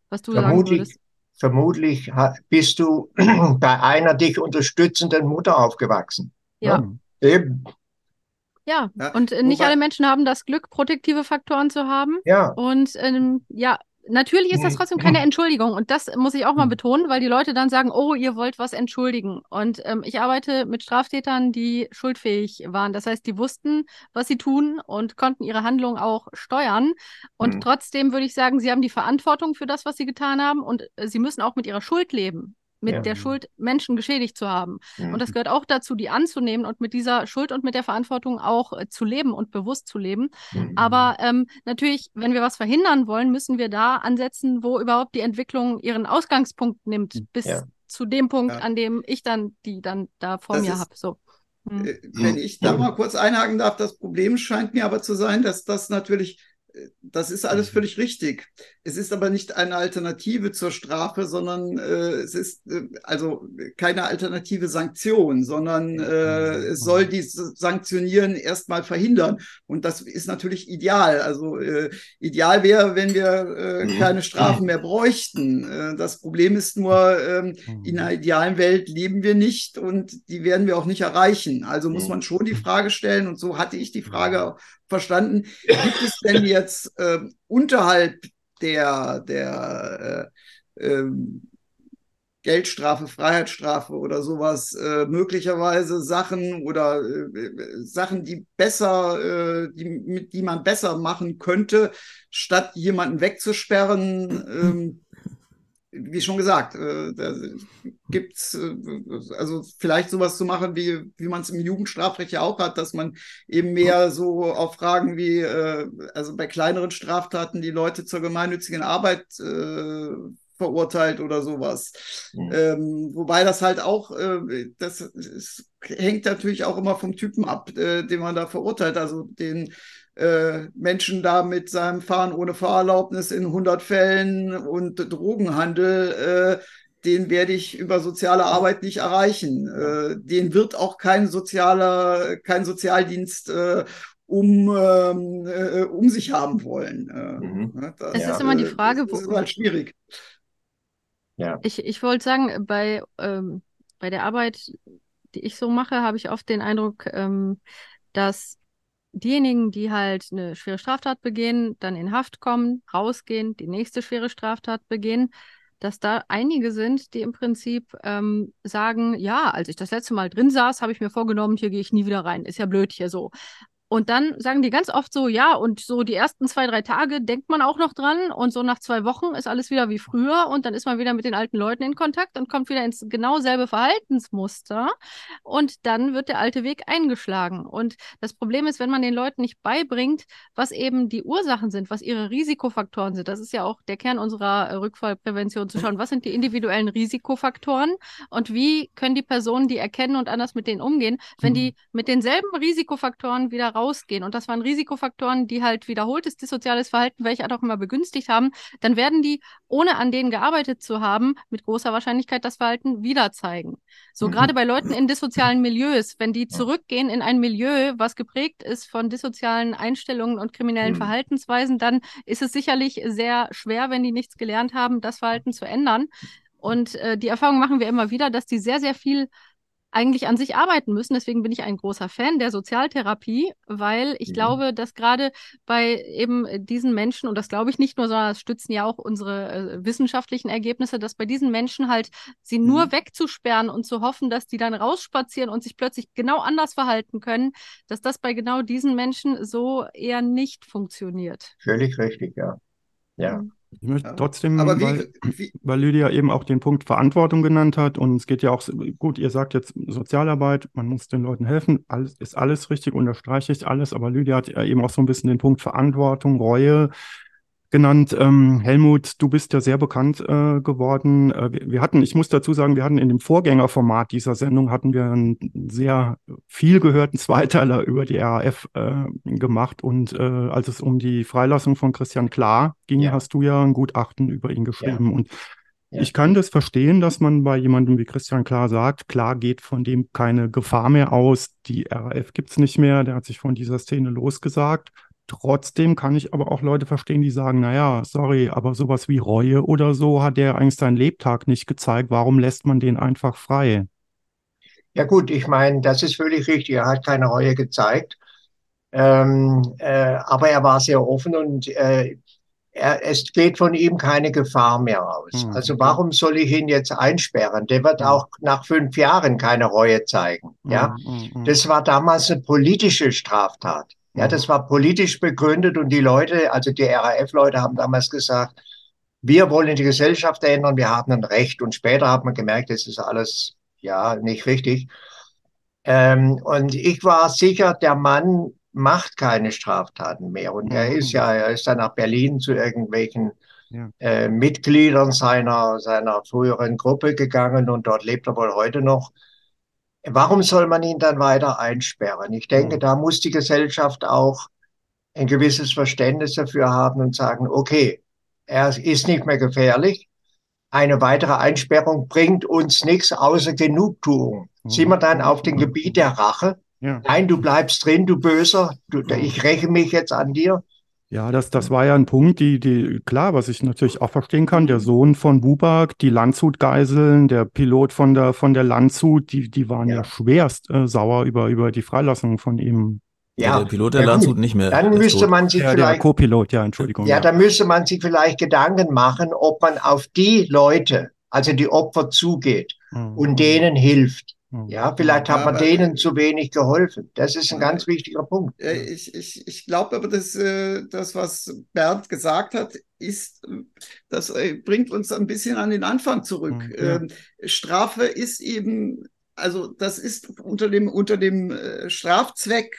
A: was du
F: vermutlich,
A: sagen würdest.
F: Vermutlich bist du bei einer dich unterstützenden Mutter aufgewachsen.
A: Ja. ja. Eben. Ja, ja, und äh, nicht alle Menschen haben das Glück, protektive Faktoren zu haben.
F: Ja.
A: Und ähm, ja, natürlich ist das trotzdem keine Entschuldigung. Und das muss ich auch mal hm. betonen, weil die Leute dann sagen, oh, ihr wollt was entschuldigen. Und ähm, ich arbeite mit Straftätern, die schuldfähig waren. Das heißt, die wussten, was sie tun und konnten ihre Handlungen auch steuern. Und mhm. trotzdem würde ich sagen, sie haben die Verantwortung für das, was sie getan haben. Und äh, sie müssen auch mit ihrer Schuld leben mit ja. der Schuld Menschen geschädigt zu haben. Ja. Und das gehört auch dazu, die anzunehmen und mit dieser Schuld und mit der Verantwortung auch äh, zu leben und bewusst zu leben. Mhm. Aber ähm, natürlich, wenn wir was verhindern wollen, müssen wir da ansetzen, wo überhaupt die Entwicklung ihren Ausgangspunkt nimmt, hm. bis ja. zu dem Punkt, an dem ich dann die dann da vor das mir habe. So.
E: Äh, wenn ich da mal kurz einhaken darf, das Problem scheint mir aber zu sein, dass das natürlich das ist alles mhm. völlig richtig. Es ist aber nicht eine Alternative zur Strafe, sondern äh, es ist äh, also keine alternative Sanktion, sondern äh, es soll die Sanktionieren erstmal verhindern. Und das ist natürlich ideal. Also äh, ideal wäre, wenn wir äh, mhm. keine Strafen mehr bräuchten. Äh, das Problem ist nur, ähm, in einer idealen Welt leben wir nicht und die werden wir auch nicht erreichen. Also muss man schon die Frage stellen, und so hatte ich die Frage verstanden. Gibt es denn jetzt äh, unterhalb der, der äh, äh, Geldstrafe, Freiheitsstrafe oder sowas äh, möglicherweise Sachen oder äh, Sachen, die besser, äh, die, die man besser machen könnte, statt jemanden wegzusperren. Wie schon gesagt, äh, da gibt's äh, also vielleicht sowas zu machen, wie, wie man es im Jugendstrafrecht ja auch hat, dass man eben mehr so auf Fragen wie, äh, also bei kleineren Straftaten die Leute zur gemeinnützigen Arbeit äh, verurteilt oder sowas. Mhm. Ähm, wobei das halt auch, äh, das ist, hängt natürlich auch immer vom Typen ab, äh, den man da verurteilt. Also den Menschen da mit seinem Fahren ohne Fahrerlaubnis in 100 Fällen und Drogenhandel, äh, den werde ich über soziale Arbeit nicht erreichen. Äh, den wird auch kein sozialer, kein Sozialdienst äh, um, ähm, äh, um sich haben wollen. Äh,
A: mhm. Ne, das, es ist immer die Frage,
E: wo. Das ist halt schwierig.
A: Ja. Ich, ich wollte sagen, bei, ähm, bei der Arbeit, die ich so mache, habe ich oft den Eindruck, ähm, dass diejenigen, die halt eine schwere Straftat begehen, dann in Haft kommen, rausgehen, die nächste schwere Straftat begehen, dass da einige sind, die im Prinzip ähm, sagen, ja, als ich das letzte Mal drin saß, habe ich mir vorgenommen, hier gehe ich nie wieder rein. Ist ja blöd hier so. Und dann sagen die ganz oft so, ja, und so die ersten zwei, drei Tage denkt man auch noch dran und so nach zwei Wochen ist alles wieder wie früher und dann ist man wieder mit den alten Leuten in Kontakt und kommt wieder ins genau selbe Verhaltensmuster und dann wird der alte Weg eingeschlagen. Und das Problem ist, wenn man den Leuten nicht beibringt, was eben die Ursachen sind, was ihre Risikofaktoren sind, das ist ja auch der Kern unserer äh, Rückfallprävention zu schauen, was sind die individuellen Risikofaktoren und wie können die Personen die erkennen und anders mit denen umgehen, wenn die mhm. mit denselben Risikofaktoren wieder rausgehen, und das waren Risikofaktoren, die halt wiederholtes dissoziales Verhalten, welche auch immer begünstigt haben, dann werden die, ohne an denen gearbeitet zu haben, mit großer Wahrscheinlichkeit das Verhalten wieder zeigen. So mhm. gerade bei Leuten in dissozialen Milieus, wenn die zurückgehen in ein Milieu, was geprägt ist von dissozialen Einstellungen und kriminellen mhm. Verhaltensweisen, dann ist es sicherlich sehr schwer, wenn die nichts gelernt haben, das Verhalten zu ändern. Und äh, die Erfahrung machen wir immer wieder, dass die sehr, sehr viel eigentlich an sich arbeiten müssen. Deswegen bin ich ein großer Fan der Sozialtherapie, weil ich mhm. glaube, dass gerade bei eben diesen Menschen, und das glaube ich nicht nur, sondern das stützen ja auch unsere äh, wissenschaftlichen Ergebnisse, dass bei diesen Menschen halt sie mhm. nur wegzusperren und zu hoffen, dass die dann rausspazieren und sich plötzlich genau anders verhalten können, dass das bei genau diesen Menschen so eher nicht funktioniert.
F: Völlig richtig, ja. Ja. Mhm.
D: Ich möchte trotzdem, wie, weil, wie, weil, Lydia eben auch den Punkt Verantwortung genannt hat und es geht ja auch, gut, ihr sagt jetzt Sozialarbeit, man muss den Leuten helfen, alles, ist alles richtig, unterstreiche ich alles, aber Lydia hat ja eben auch so ein bisschen den Punkt Verantwortung, Reue, genannt. Ähm, Helmut, du bist ja sehr bekannt äh, geworden. Äh, wir, hatten, ich muss dazu sagen, wir hatten in dem Vorgängerformat dieser Sendung hatten wir einen sehr viel gehörten Zweiteiler über die RAF äh, gemacht und äh, als es um die Freilassung von Christian Klar ging, ja. hast du ja ein Gutachten über ihn geschrieben ja. und ja. Ich kann das verstehen, dass man bei jemandem wie Christian Klar sagt, klar geht von dem keine Gefahr mehr aus, die RAF gibt's nicht mehr, der hat sich von dieser Szene losgesagt. Trotzdem kann ich aber auch Leute verstehen, die sagen, naja, sorry, aber sowas wie Reue oder so hat der eigentlich seinen Lebtag nicht gezeigt. Warum lässt man den einfach frei?
F: Ja gut, ich meine, das ist völlig richtig. Er hat keine Reue gezeigt. Ähm, äh, aber er war sehr offen und äh, er, es geht von ihm keine Gefahr mehr aus. Mhm. Also warum soll ich ihn jetzt einsperren? Der wird mhm. auch nach fünf Jahren keine Reue zeigen. Ja, mhm. das war damals eine politische Straftat. Ja, das war politisch begründet und die Leute, also die RAF-Leute haben damals gesagt, wir wollen die Gesellschaft ändern, wir haben ein Recht. Und später hat man gemerkt, das ist alles ja nicht richtig. Ähm, und ich war sicher, der Mann macht keine Straftaten mehr. Und er ist ja, er ist dann nach Berlin zu irgendwelchen ja. äh, Mitgliedern seiner, seiner früheren Gruppe gegangen und dort lebt er wohl heute noch. Warum soll man ihn dann weiter einsperren? Ich denke, mhm. da muss die Gesellschaft auch ein gewisses Verständnis dafür haben und sagen, okay, er ist nicht mehr gefährlich. Eine weitere Einsperrung bringt uns nichts außer Genugtuung. Mhm. Sind wir dann auf dem Gebiet der Rache? Ja. Nein, du bleibst drin, du Böser. Du, ich räche mich jetzt an dir.
D: Ja, das, das war ja ein Punkt, die, die, klar, was ich natürlich auch verstehen kann, der Sohn von Buback, die Landshut-Geiseln, der Pilot von der, von der Landshut, die, die waren ja, ja schwerst äh, sauer über, über die Freilassung von ihm.
C: Ja, der Pilot der ja, Landshut nicht mehr.
F: Dann müsste tot. man sich ja, vielleicht.
D: Der Co-Pilot, ja, Entschuldigung.
F: Ja, ja, dann müsste man sich vielleicht Gedanken machen, ob man auf die Leute, also die Opfer zugeht mhm. und denen hilft. Hm. Ja, vielleicht hat man aber, denen zu wenig geholfen. Das ist ein ganz wichtiger Punkt.
E: Ich, ich, ich glaube aber, dass äh, das, was Bernd gesagt hat, ist, das äh, bringt uns ein bisschen an den Anfang zurück. Hm, ja. Ähm, Strafe ist eben, also das ist unter dem, unter dem äh, Strafzweck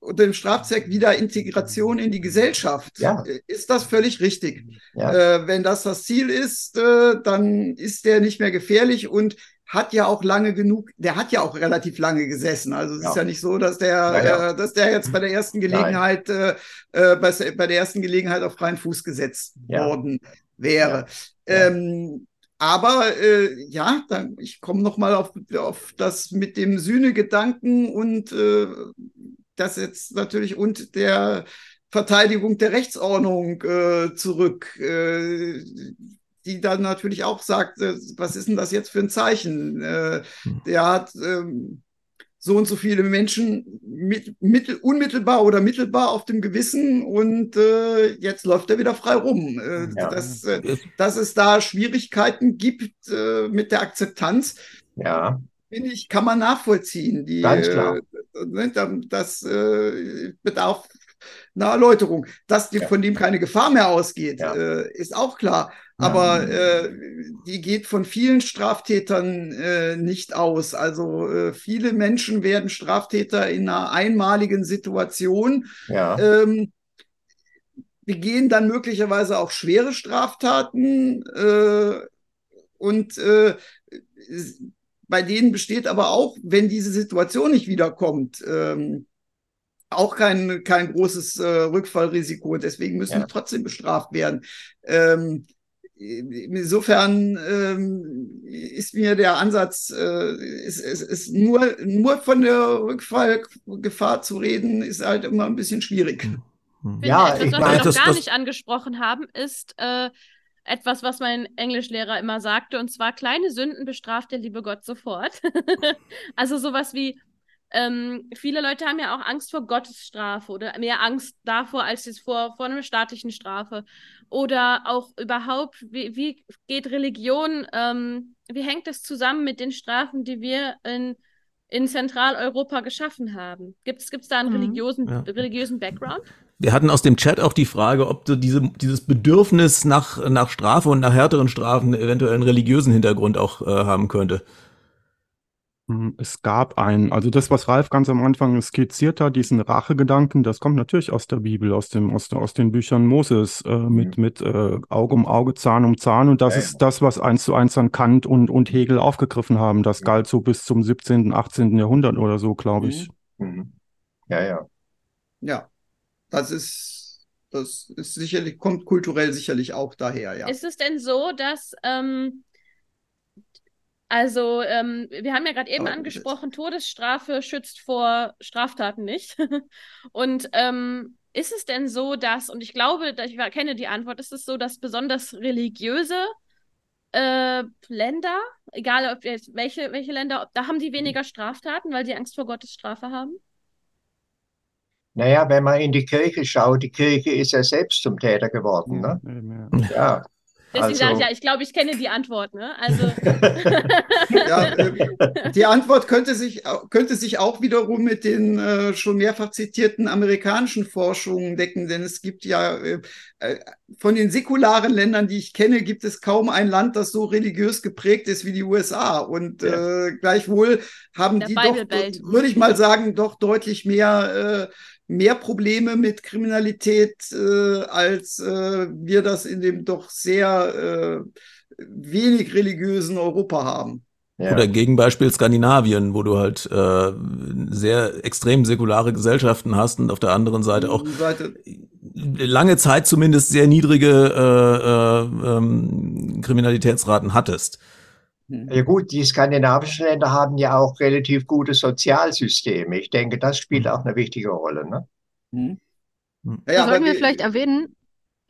E: unter dem Strafzweck wieder Integration in die Gesellschaft. Ja. Ist das völlig richtig? Ja. Äh, wenn das das Ziel ist, äh, dann ist der nicht mehr gefährlich und hat ja auch lange genug, der hat ja auch relativ lange gesessen. Also es ja. ist ja nicht so, dass der, ja. äh, dass der jetzt bei der ersten Gelegenheit, äh, äh, bei, bei, der ersten Gelegenheit auf freien Fuß gesetzt ja. worden wäre. Ähm, aber äh, ja, dann, ich komme noch mal auf, auf das mit dem Sühnegedanken und äh, das jetzt natürlich und der Verteidigung der Rechtsordnung äh, zurück. Äh, die dann natürlich auch sagt, äh, was ist denn das jetzt für ein Zeichen? Äh, hm. der hat ähm, so und so viele Menschen mit, mittel, unmittelbar oder mittelbar auf dem Gewissen und äh, jetzt läuft er wieder frei rum. Äh, ja. dass, äh, dass es da Schwierigkeiten gibt äh, mit der Akzeptanz, ja. finde ich, kann man nachvollziehen. Die, Ganz klar. Äh, ne, das äh, bedarf einer Erläuterung. Dass die, ja. von dem keine Gefahr mehr ausgeht, äh, ist auch klar. Aber äh, die geht von vielen Straftätern äh, nicht aus. Also äh, viele Menschen werden Straftäter in einer einmaligen Situation. Ja. Ähm, begehen dann möglicherweise auch schwere Straftaten äh, und äh, bei denen besteht aber auch, wenn diese Situation nicht wiederkommt, ähm, auch kein, kein großes äh, Rückfallrisiko. Deswegen müssen ja. trotzdem bestraft werden. Ähm, insofern ähm, ist mir der Ansatz, äh, ist, ist, ist nur, nur von der Rückfallgefahr zu reden, ist halt immer ein bisschen schwierig.
B: Hm. Ja, etwas, was wir noch gar das, nicht angesprochen haben, ist, äh, etwas, was mein Englischlehrer immer sagte, und zwar kleine Sünden bestraft der liebe Gott sofort. also sowas wie, ähm, viele Leute haben ja auch Angst vor Gottes Strafe oder mehr Angst davor als jetzt vor, vor einer staatlichen Strafe. Oder auch überhaupt, wie, wie geht Religion, ähm, wie hängt das zusammen mit den Strafen, die wir in, in Zentraleuropa geschaffen haben? Gibt es da einen mhm. religiösen, ja. religiösen Background?
C: Wir hatten aus dem Chat auch die Frage, ob du diese, dieses Bedürfnis nach, nach Strafe und nach härteren Strafen eventuell einen religiösen Hintergrund auch äh, haben könnte.
D: Hm, es gab einen, also das, was Ralf ganz am Anfang skizziert hat, diesen Rachegedanken, das kommt natürlich aus der Bibel, aus, dem, aus, aus den Büchern Moses, äh, mit, mhm. mit äh, Auge um Auge, Zahn um Zahn. Und das ja, ist das, was eins zu eins dann Kant und, und Hegel aufgegriffen haben. Das galt so bis zum 17., 18. Jahrhundert oder so, glaube ich.
F: Mhm. mhm. Ja, ja.
E: Ja, das ist, das ist sicherlich, kommt kulturell sicherlich auch daher, ja.
B: Ist es denn so, dass, ähm, also, ähm, wir haben ja gerade eben Aber angesprochen, Todesstrafe schützt vor Straftaten nicht. und ähm, ist es denn so, dass, und ich glaube, ich kenne die Antwort, ist es so, dass besonders religiöse äh, Länder, egal ob jetzt welche, welche Länder, da haben die weniger Straftaten, weil sie Angst vor Gottes Strafe haben?
F: Naja, wenn man in die Kirche schaut, die Kirche ist ja selbst zum Täter geworden. Ne? Ja.
B: Deswegen also, sage ich ja, ich glaube, ich kenne die Antwort. Ne? Also.
E: ja, äh, die Antwort könnte sich, könnte sich auch wiederum mit den äh, schon mehrfach zitierten amerikanischen Forschungen decken, denn es gibt ja äh, äh, von den säkularen Ländern, die ich kenne, gibt es kaum ein Land, das so religiös geprägt ist wie die USA. Und ja. äh, gleichwohl haben Der die doch, würde ich mal sagen, doch deutlich mehr äh, mehr Probleme mit Kriminalität, äh, als äh, wir das in dem doch sehr äh, wenig religiösen Europa haben.
C: Ja. Oder Gegenbeispiel Skandinavien, wo du halt äh, sehr extrem säkulare Gesellschaften hast und auf der anderen Seite auch Seite. lange Zeit zumindest sehr niedrige äh, äh, ähm, Kriminalitätsraten hattest.
F: Ja gut, die skandinavischen Länder haben ja auch relativ gute Sozialsysteme. Ich denke, das spielt mhm. auch eine wichtige Rolle. Ne?
A: Mhm. Ja, sollten wir vielleicht erwähnen,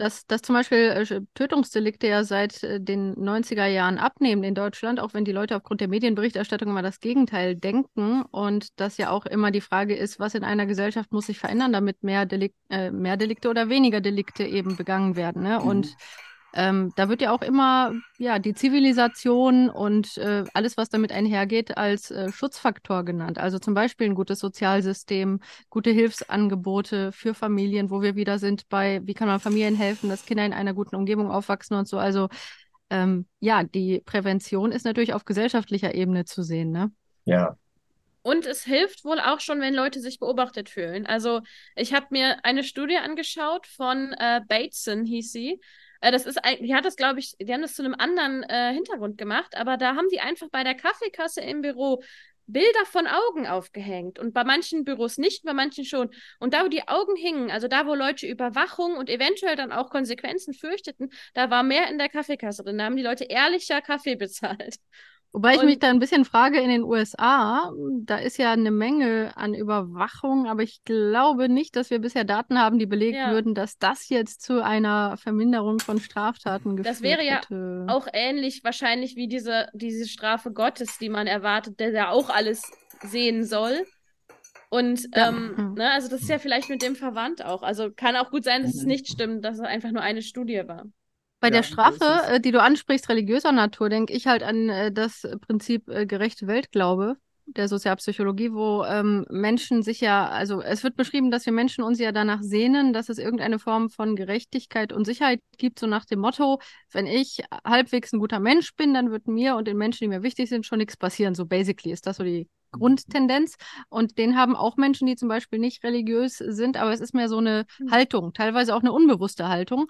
A: dass, dass zum Beispiel äh, Tötungsdelikte ja seit äh, den 90er Jahren abnehmen in Deutschland, auch wenn die Leute aufgrund der Medienberichterstattung immer das Gegenteil denken und dass ja auch immer die Frage ist, was in einer Gesellschaft muss sich verändern, damit mehr, Delik äh, mehr Delikte oder weniger Delikte eben begangen werden. Ne? Mhm. Und ähm, da wird ja auch immer ja, die Zivilisation und äh, alles, was damit einhergeht, als äh, Schutzfaktor genannt. Also zum Beispiel ein gutes Sozialsystem, gute Hilfsangebote für Familien, wo wir wieder sind bei, wie kann man Familien helfen, dass Kinder in einer guten Umgebung aufwachsen und so. Also ähm, ja, die Prävention ist natürlich auf gesellschaftlicher Ebene zu sehen. Ne?
F: Ja,
B: und es hilft wohl auch schon, wenn Leute sich beobachtet fühlen. Also ich habe mir eine Studie angeschaut von äh, Bateson, hieß sie. Äh, das ist, die hat das, glaube ich, die haben das zu einem anderen äh, Hintergrund gemacht, aber da haben die einfach bei der Kaffeekasse im Büro Bilder von Augen aufgehängt und bei manchen Büros nicht, bei manchen schon. Und da, wo die Augen hingen, also da, wo Leute Überwachung und eventuell dann auch Konsequenzen fürchteten, da war mehr in der Kaffeekasse drin. Da haben die Leute ehrlicher Kaffee bezahlt.
A: Wobei ich mich da ein bisschen frage, in den USA, da ist ja eine Menge an Überwachung, aber ich glaube nicht, dass wir bisher Daten haben, die belegen ja. würden, dass das jetzt zu einer Verminderung von Straftaten geführt
B: Das wäre ja
A: hätte.
B: auch ähnlich wahrscheinlich wie diese, diese Strafe Gottes, die man erwartet, der ja auch alles sehen soll. Und ja. ähm, mhm. ne, also das ist ja vielleicht mit dem verwandt auch. Also kann auch gut sein, dass es nicht stimmt, dass es einfach nur eine Studie war.
A: Bei ja, der Strafe, äh, die du ansprichst, religiöser Natur, denke ich halt an äh, das Prinzip äh, gerechte Weltglaube der Sozialpsychologie, wo ähm, Menschen sich ja, also es wird beschrieben, dass wir Menschen uns ja danach sehnen, dass es irgendeine Form von Gerechtigkeit und Sicherheit gibt, so nach dem Motto, wenn ich halbwegs ein guter Mensch bin, dann wird mir und den Menschen, die mir wichtig sind, schon nichts passieren. So basically ist das so die Grundtendenz. Und den haben auch Menschen, die zum Beispiel nicht religiös sind, aber es ist mehr so eine hm. Haltung, teilweise auch eine unbewusste Haltung.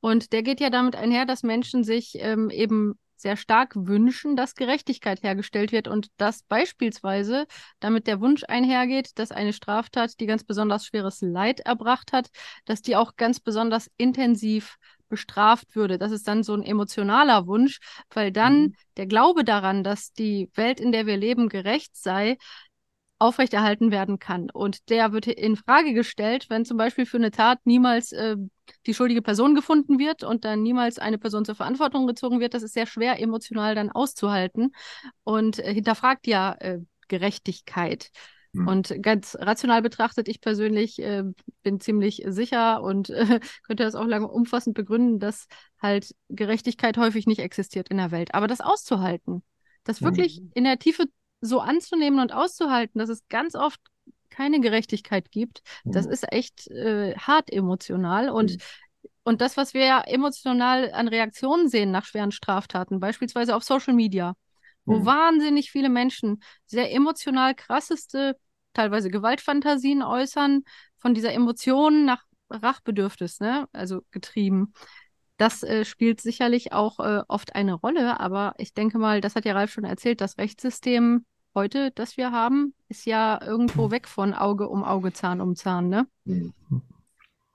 A: Und der geht ja damit einher, dass Menschen sich ähm, eben sehr stark wünschen, dass Gerechtigkeit hergestellt wird und dass beispielsweise damit der Wunsch einhergeht, dass eine Straftat, die ganz besonders schweres Leid erbracht hat, dass die auch ganz besonders intensiv bestraft würde. Das ist dann so ein emotionaler Wunsch, weil dann mhm. der Glaube daran, dass die Welt, in der wir leben, gerecht sei, aufrechterhalten werden kann. Und der wird in Frage gestellt, wenn zum Beispiel für eine Tat niemals äh, die schuldige Person gefunden wird und dann niemals eine Person zur Verantwortung gezogen wird. Das ist sehr schwer emotional dann auszuhalten und äh, hinterfragt ja äh, Gerechtigkeit. Hm. Und ganz rational betrachtet, ich persönlich äh, bin ziemlich sicher und äh, könnte das auch lange umfassend begründen, dass halt Gerechtigkeit häufig nicht existiert in der Welt. Aber das auszuhalten, das wirklich mhm. in der Tiefe so anzunehmen und auszuhalten, dass es ganz oft keine Gerechtigkeit gibt, mhm. das ist echt äh, hart emotional. Und, und das, was wir ja emotional an Reaktionen sehen nach schweren Straftaten, beispielsweise auf Social Media, wo mhm. wahnsinnig viele Menschen sehr emotional krasseste, teilweise Gewaltfantasien äußern, von dieser Emotion nach Rachbedürfnis, ne? also getrieben. Das äh, spielt sicherlich auch äh, oft eine Rolle, aber ich denke mal, das hat ja Ralf schon erzählt, das Rechtssystem heute, das wir haben, ist ja irgendwo weg von Auge um Auge, Zahn um Zahn, ne?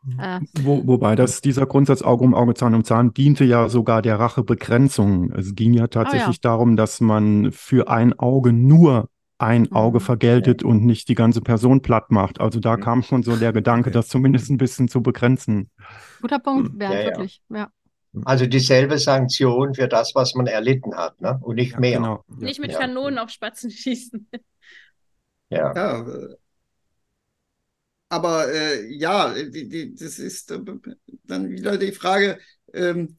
A: Mhm.
D: Äh, Wo, wobei das, dieser Grundsatz Auge um Auge, Zahn um Zahn diente ja sogar der Rachebegrenzung. Es ging ja tatsächlich oh ja. darum, dass man für ein Auge nur ein mhm. Auge vergeltet und nicht die ganze Person platt macht. Also da mhm. kam schon so der Gedanke, das zumindest ein bisschen zu begrenzen.
A: Guter Punkt, Bernd, ja, wirklich. Ja.
F: Also dieselbe Sanktion für das, was man erlitten hat, ne? Und nicht mehr. Genau.
B: Nicht mit Kanonen auf Spatzen schießen.
E: Ja. ja aber äh, ja, die, die, das ist äh, dann wieder die Frage, ähm,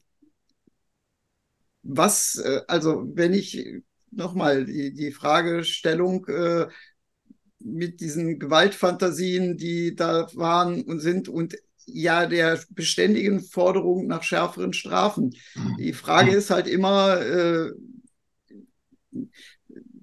E: was, äh, also wenn ich nochmal die, die Fragestellung äh, mit diesen Gewaltfantasien, die da waren und sind und ja der beständigen Forderung nach schärferen Strafen. Die Frage ist halt immer, äh,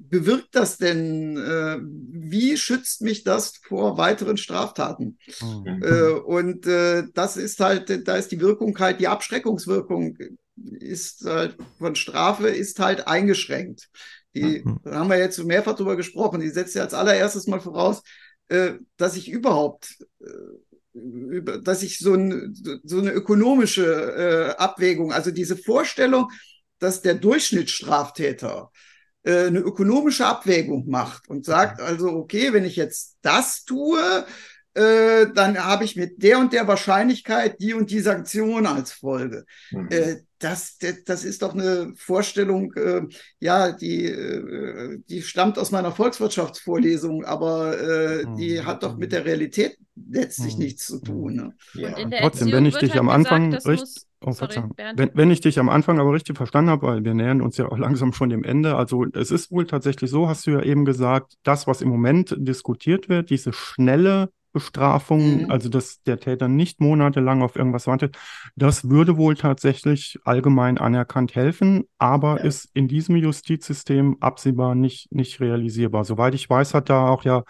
E: bewirkt das denn? Äh, wie schützt mich das vor weiteren Straftaten? Mhm. Äh, und äh, das ist halt, da ist die Wirkung halt, die Abschreckungswirkung ist halt von Strafe ist halt eingeschränkt. Die mhm. da haben wir jetzt mehrfach drüber gesprochen. Die setzt ja als allererstes mal voraus, äh, dass ich überhaupt äh, dass ich so, ein, so eine ökonomische äh, Abwägung, also diese Vorstellung, dass der Durchschnittsstraftäter äh, eine ökonomische Abwägung macht und sagt also, okay, wenn ich jetzt das tue, äh, dann habe ich mit der und der Wahrscheinlichkeit die und die Sanktion als Folge. Mhm. Äh, das, das ist doch eine Vorstellung, äh, ja, die, äh, die stammt aus meiner Volkswirtschaftsvorlesung, aber äh, mhm. die hat doch mit der Realität letztlich mhm. nichts zu tun. Ne?
D: Ja. Trotzdem, wenn ich dich halt am Anfang richtig, oh, sorry, wenn, wenn ich dich am Anfang aber richtig verstanden habe, weil wir nähern uns ja auch langsam schon dem Ende, also es ist wohl tatsächlich so, hast du ja eben gesagt, das, was im Moment diskutiert wird, diese schnelle Bestrafung, mhm. also dass der Täter nicht monatelang auf irgendwas wartet, das würde wohl tatsächlich allgemein anerkannt helfen, aber ja. ist in diesem Justizsystem absehbar nicht, nicht realisierbar. Soweit ich weiß, hat da auch ja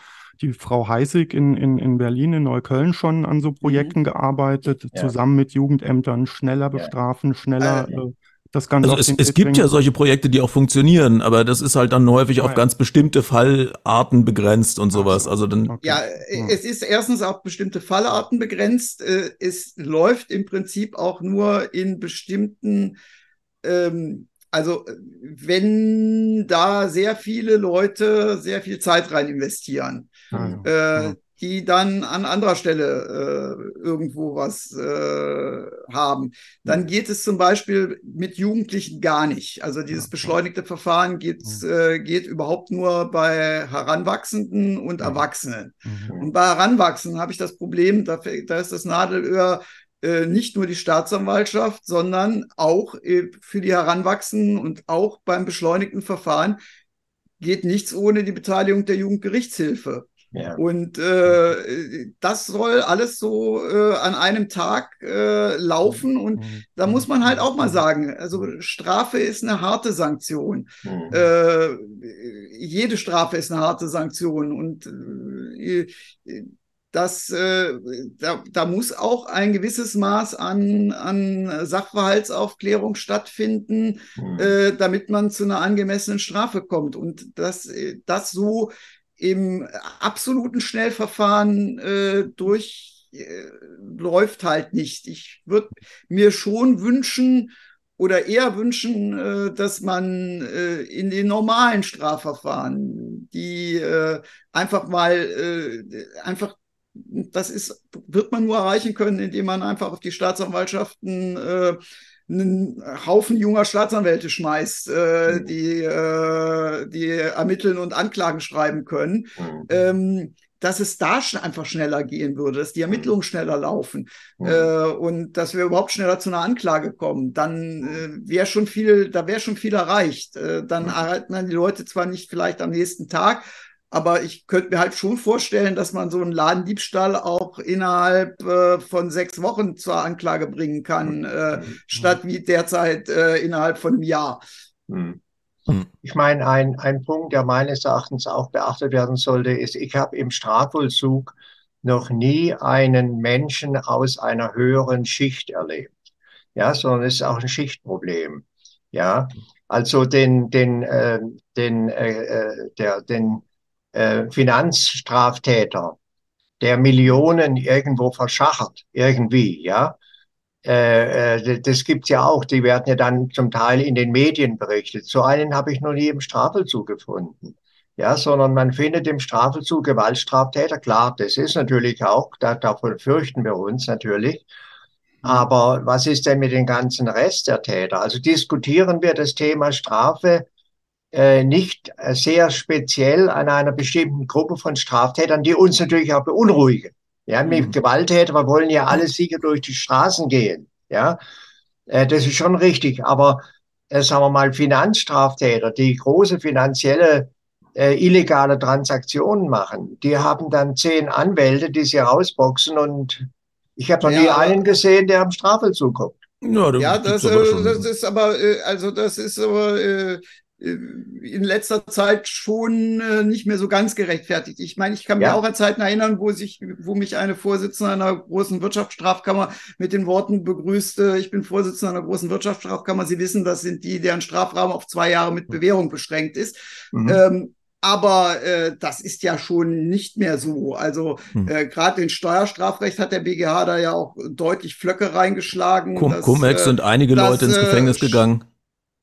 D: die Frau Heißig in, in, in Berlin, in Neukölln schon an so mhm. Projekten mhm. gearbeitet, ja. zusammen mit Jugendämtern, schneller bestrafen, schneller äh, das Ganze.
C: Also es, es gibt ja solche Projekte, die auch funktionieren, aber das ist halt dann häufig auf ganz bestimmte Fallarten begrenzt und sowas. Also dann.
E: Okay. Ja, es ist erstens auf bestimmte Fallarten begrenzt. Äh, es läuft im Prinzip auch nur in bestimmten, ähm, also wenn da sehr viele Leute sehr viel Zeit rein investieren. Ah, ja. äh, die dann an anderer Stelle äh, irgendwo was äh, haben. Dann geht es zum Beispiel mit Jugendlichen gar nicht. Also dieses beschleunigte Verfahren geht, äh, geht überhaupt nur bei Heranwachsenden und Erwachsenen. Mhm. Und bei Heranwachsenden habe ich das Problem, da, da ist das Nadelöhr äh, nicht nur die Staatsanwaltschaft, sondern auch äh, für die Heranwachsenden und auch beim beschleunigten Verfahren geht nichts ohne die Beteiligung der Jugendgerichtshilfe. Und äh, das soll alles so äh, an einem Tag äh, laufen. Und mhm. da muss man halt auch mal sagen, also Strafe ist eine harte Sanktion. Mhm. Äh, jede Strafe ist eine harte Sanktion. Und äh, das, äh, da, da muss auch ein gewisses Maß an, an Sachverhaltsaufklärung stattfinden, mhm. äh, damit man zu einer angemessenen Strafe kommt. Und das, das so im absoluten Schnellverfahren äh, durchläuft äh, halt nicht. Ich würde mir schon wünschen, oder eher wünschen, äh, dass man äh, in den normalen Strafverfahren, die äh, einfach mal äh, einfach das ist, wird man nur erreichen können, indem man einfach auf die Staatsanwaltschaften äh, einen Haufen junger Staatsanwälte schmeißt, äh, mhm. die, äh, die ermitteln und Anklagen schreiben können. Mhm. Ähm, dass es da einfach schneller gehen würde, dass die Ermittlungen mhm. schneller laufen mhm. äh, und dass wir überhaupt schneller zu einer Anklage kommen, dann äh, wäre schon viel, da wäre schon viel erreicht. Äh, dann mhm. erhalten dann die Leute zwar nicht vielleicht am nächsten Tag, aber ich könnte mir halt schon vorstellen, dass man so einen Ladendiebstahl auch innerhalb äh, von sechs Wochen zur Anklage bringen kann, äh, mhm. statt wie derzeit äh, innerhalb von einem Jahr.
F: Mhm. Ich meine, ein, ein Punkt, der meines Erachtens auch beachtet werden sollte, ist, ich habe im Strafvollzug noch nie einen Menschen aus einer höheren Schicht erlebt. Ja, sondern es ist auch ein Schichtproblem. Ja, also den, den, äh, den, äh, äh der, den äh, Finanzstraftäter, der Millionen irgendwo verschachert, irgendwie, ja. Äh, äh, das gibt's ja auch, die werden ja dann zum Teil in den Medien berichtet. So einen habe ich noch nie im Strafvollzug gefunden. Ja, sondern man findet im Strafvollzug Gewaltstraftäter. Klar, das ist natürlich auch, da, davon fürchten wir uns natürlich. Aber was ist denn mit dem ganzen Rest der Täter? Also diskutieren wir das Thema Strafe nicht sehr speziell an einer bestimmten Gruppe von Straftätern, die uns natürlich auch beunruhigen. Ja, mit mhm. Gewalttäter, wir wollen ja alle sicher durch die Straßen gehen. Ja, äh, das ist schon richtig. Aber äh, sagen wir mal, Finanzstraftäter, die große finanzielle äh, illegale Transaktionen machen, die haben dann zehn Anwälte, die sie rausboxen und ich habe noch ja, nie einen gesehen, der am Strafvollzug guckt.
E: Ja, ja das, äh, das, ist aber, äh, also das ist aber, äh, äh, in letzter Zeit schon äh, nicht mehr so ganz gerechtfertigt. Ich meine, ich kann ja. mir auch an Zeiten erinnern, wo sich, wo mich eine Vorsitzende einer großen Wirtschaftsstrafkammer mit den Worten begrüßte, ich bin Vorsitzender einer großen Wirtschaftsstrafkammer. Sie wissen, das sind die, deren Strafrahmen auf zwei Jahre mit Bewährung beschränkt ist. Mhm. Ähm, aber äh, das ist ja schon nicht mehr so. Also hm. äh, gerade in Steuerstrafrecht hat der BGH da ja auch deutlich Flöcke reingeschlagen.
C: Cum-Ex sind einige dass, Leute ins Gefängnis gegangen.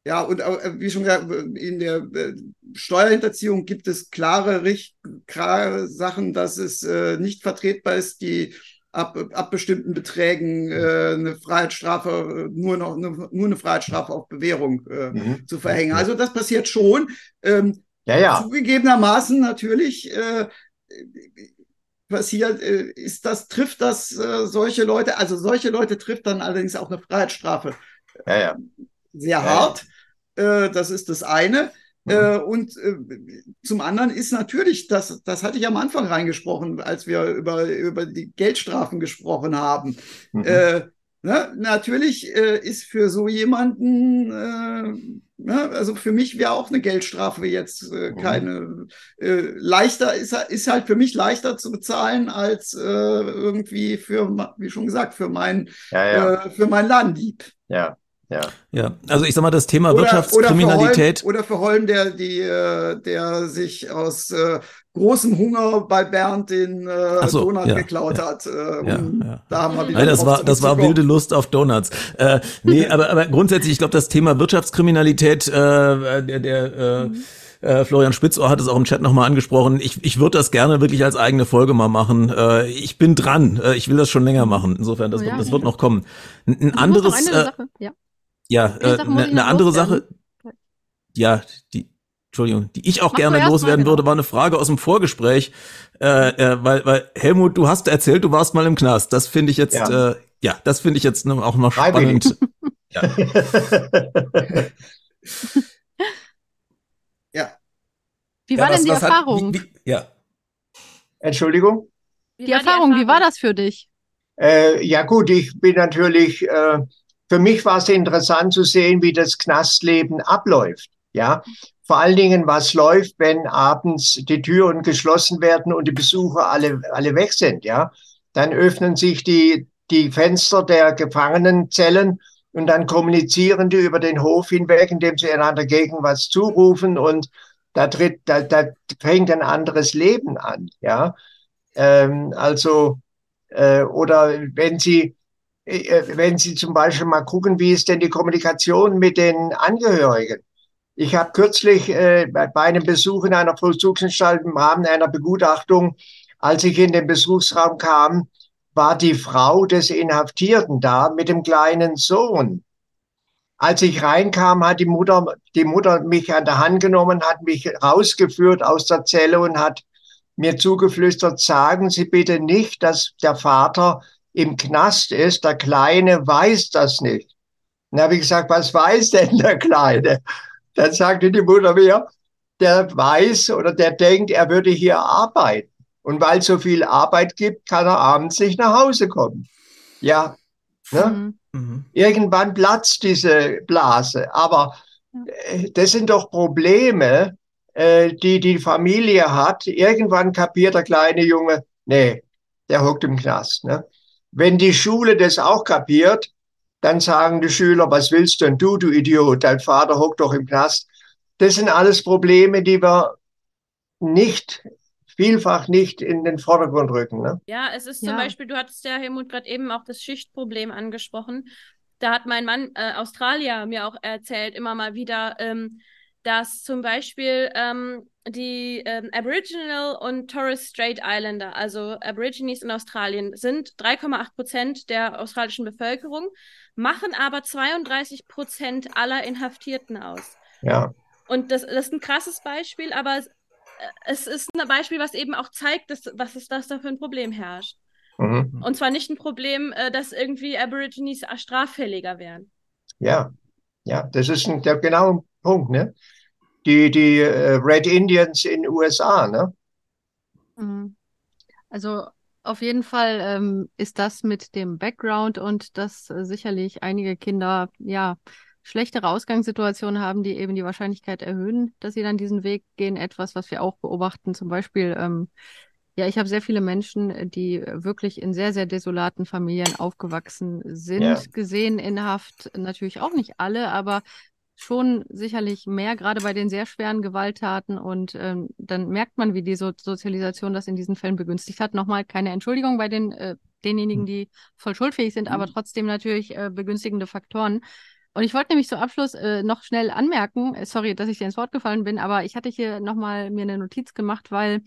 E: Ja, und äh, wie schon gesagt, in der äh, Steuerhinterziehung gibt es klare, Richt klare Sachen, dass es äh, nicht vertretbar ist, die ab, ab bestimmten Beträgen äh, eine Freiheitsstrafe, nur noch eine, nur eine Freiheitsstrafe auf Bewährung äh, mhm. zu verhängen. Also das passiert schon. Ähm, ja, ja. Zugegebenermaßen natürlich äh, passiert, ist das, trifft das solche Leute, also solche Leute trifft dann allerdings auch eine Freiheitsstrafe. Ja, ja. Sehr hart. Äh, das ist das eine. Mhm. Äh, und äh, zum anderen ist natürlich, das, das hatte ich am Anfang reingesprochen, als wir über, über die Geldstrafen gesprochen haben. Mhm. Äh, ne, natürlich äh, ist für so jemanden, äh, ne, also für mich wäre auch eine Geldstrafe jetzt mhm. keine leichter, ist, ist halt für mich leichter zu bezahlen als irgendwie für, wie schon gesagt, für mein, ja, ja. für mein Ladendieb.
F: Ja. Ja.
C: ja, also ich sag mal, das Thema oder, Wirtschaftskriminalität.
E: Oder für Holm, der, die, äh, der sich aus äh, großem Hunger bei Bernd den äh, so, Donut ja, geklaut ja, hat. Äh, ja,
C: Da haben wir wieder Nein, das war, das war wilde Lust auf Donuts. Äh, nee, aber, aber grundsätzlich, ich glaube, das Thema Wirtschaftskriminalität, äh, der, der äh. Äh, Florian Spitzohr hat es auch im Chat nochmal angesprochen. Ich, ich würde das gerne wirklich als eigene Folge mal machen. Äh, ich bin dran. Äh, ich will das schon länger machen. Insofern, das, oh, ja, das wird noch kommen. Ein, ein anderes. Äh, ja. Ja, äh, eine, eine andere Sache. Ja, die, Entschuldigung, die ich auch Mach gerne loswerden würde, war eine Frage aus dem Vorgespräch, äh, äh, weil, weil Helmut, du hast erzählt, du warst mal im Knast. Das finde ich jetzt, ja, äh, ja das finde ich jetzt auch noch spannend. ja.
A: ja. Wie war ja, was, denn die Erfahrung? Hat, wie, wie,
F: ja. Entschuldigung?
A: Die, die Erfahrung, Erfahrung, wie war das für dich?
F: Äh, ja gut, ich bin natürlich äh, für mich war es interessant zu sehen, wie das Knastleben abläuft. Ja, vor allen Dingen, was läuft, wenn abends die Türen geschlossen werden und die Besucher alle, alle weg sind. Ja, dann öffnen sich die, die Fenster der Gefangenenzellen und dann kommunizieren die über den Hof hinweg, indem sie einander gegen was zurufen und da tritt, da, da fängt ein anderes Leben an. Ja, ähm, also, äh, oder wenn sie wenn Sie zum Beispiel mal gucken, wie ist denn die Kommunikation mit den Angehörigen? Ich habe kürzlich äh, bei einem Besuch in einer Vollzugsanstalt im Rahmen einer Begutachtung, als ich in den Besuchsraum kam, war die Frau des Inhaftierten da mit dem kleinen Sohn. Als ich reinkam, hat die Mutter, die Mutter mich an der Hand genommen, hat mich rausgeführt aus der Zelle und hat mir zugeflüstert, sagen Sie bitte nicht, dass der Vater im Knast ist. Der Kleine weiß das nicht. Dann habe ich gesagt, was weiß denn der Kleine? Dann sagte die Mutter mir, der weiß oder der denkt, er würde hier arbeiten. Und weil es so viel Arbeit gibt, kann er abends nicht nach Hause kommen. Ja, ne? Mhm. mhm. Irgendwann platzt diese Blase. Aber äh, das sind doch Probleme, äh, die die Familie hat. Irgendwann kapiert der kleine Junge, nee, der hockt im Knast. Ne? Wenn die Schule das auch kapiert, dann sagen die Schüler, was willst denn du, du Idiot? Dein Vater hockt doch im Knast. Das sind alles Probleme, die wir nicht vielfach nicht in den Vordergrund rücken. Ne?
B: Ja, es ist ja. zum Beispiel, du hattest ja, Helmut, gerade eben auch das Schichtproblem angesprochen. Da hat mein Mann äh, Australier mir auch erzählt, immer mal wieder, ähm, dass zum Beispiel ähm, die ähm, Aboriginal und Torres Strait Islander, also Aborigines in Australien, sind 3,8 Prozent der australischen Bevölkerung, machen aber 32 Prozent aller Inhaftierten aus.
F: Ja.
B: Und das, das ist ein krasses Beispiel, aber es, es ist ein Beispiel, was eben auch zeigt, dass, was ist das da für ein Problem herrscht. Mhm. Und zwar nicht ein Problem, äh, dass irgendwie Aborigines straffälliger wären.
F: Ja, ja, das ist ein, der genaue Punkt, ne? Die, die uh, Red Indians in den USA, ne?
A: Mhm. Also auf jeden Fall ähm, ist das mit dem Background und dass äh, sicherlich einige Kinder ja schlechtere Ausgangssituationen haben, die eben die Wahrscheinlichkeit erhöhen, dass sie dann diesen Weg gehen. Etwas, was wir auch beobachten, zum Beispiel, ähm, ja, ich habe sehr viele Menschen, die wirklich in sehr, sehr desolaten Familien aufgewachsen sind, ja. gesehen in Haft. Natürlich auch nicht alle, aber schon sicherlich mehr, gerade bei den sehr schweren Gewalttaten. Und ähm, dann merkt man, wie die so Sozialisation das in diesen Fällen begünstigt hat. Nochmal keine Entschuldigung bei den äh, denjenigen, hm. die voll schuldfähig sind, aber hm. trotzdem natürlich äh, begünstigende Faktoren. Und ich wollte nämlich zum Abschluss äh, noch schnell anmerken, äh, sorry, dass ich dir ins Wort gefallen bin, aber ich hatte hier nochmal mir eine Notiz gemacht, weil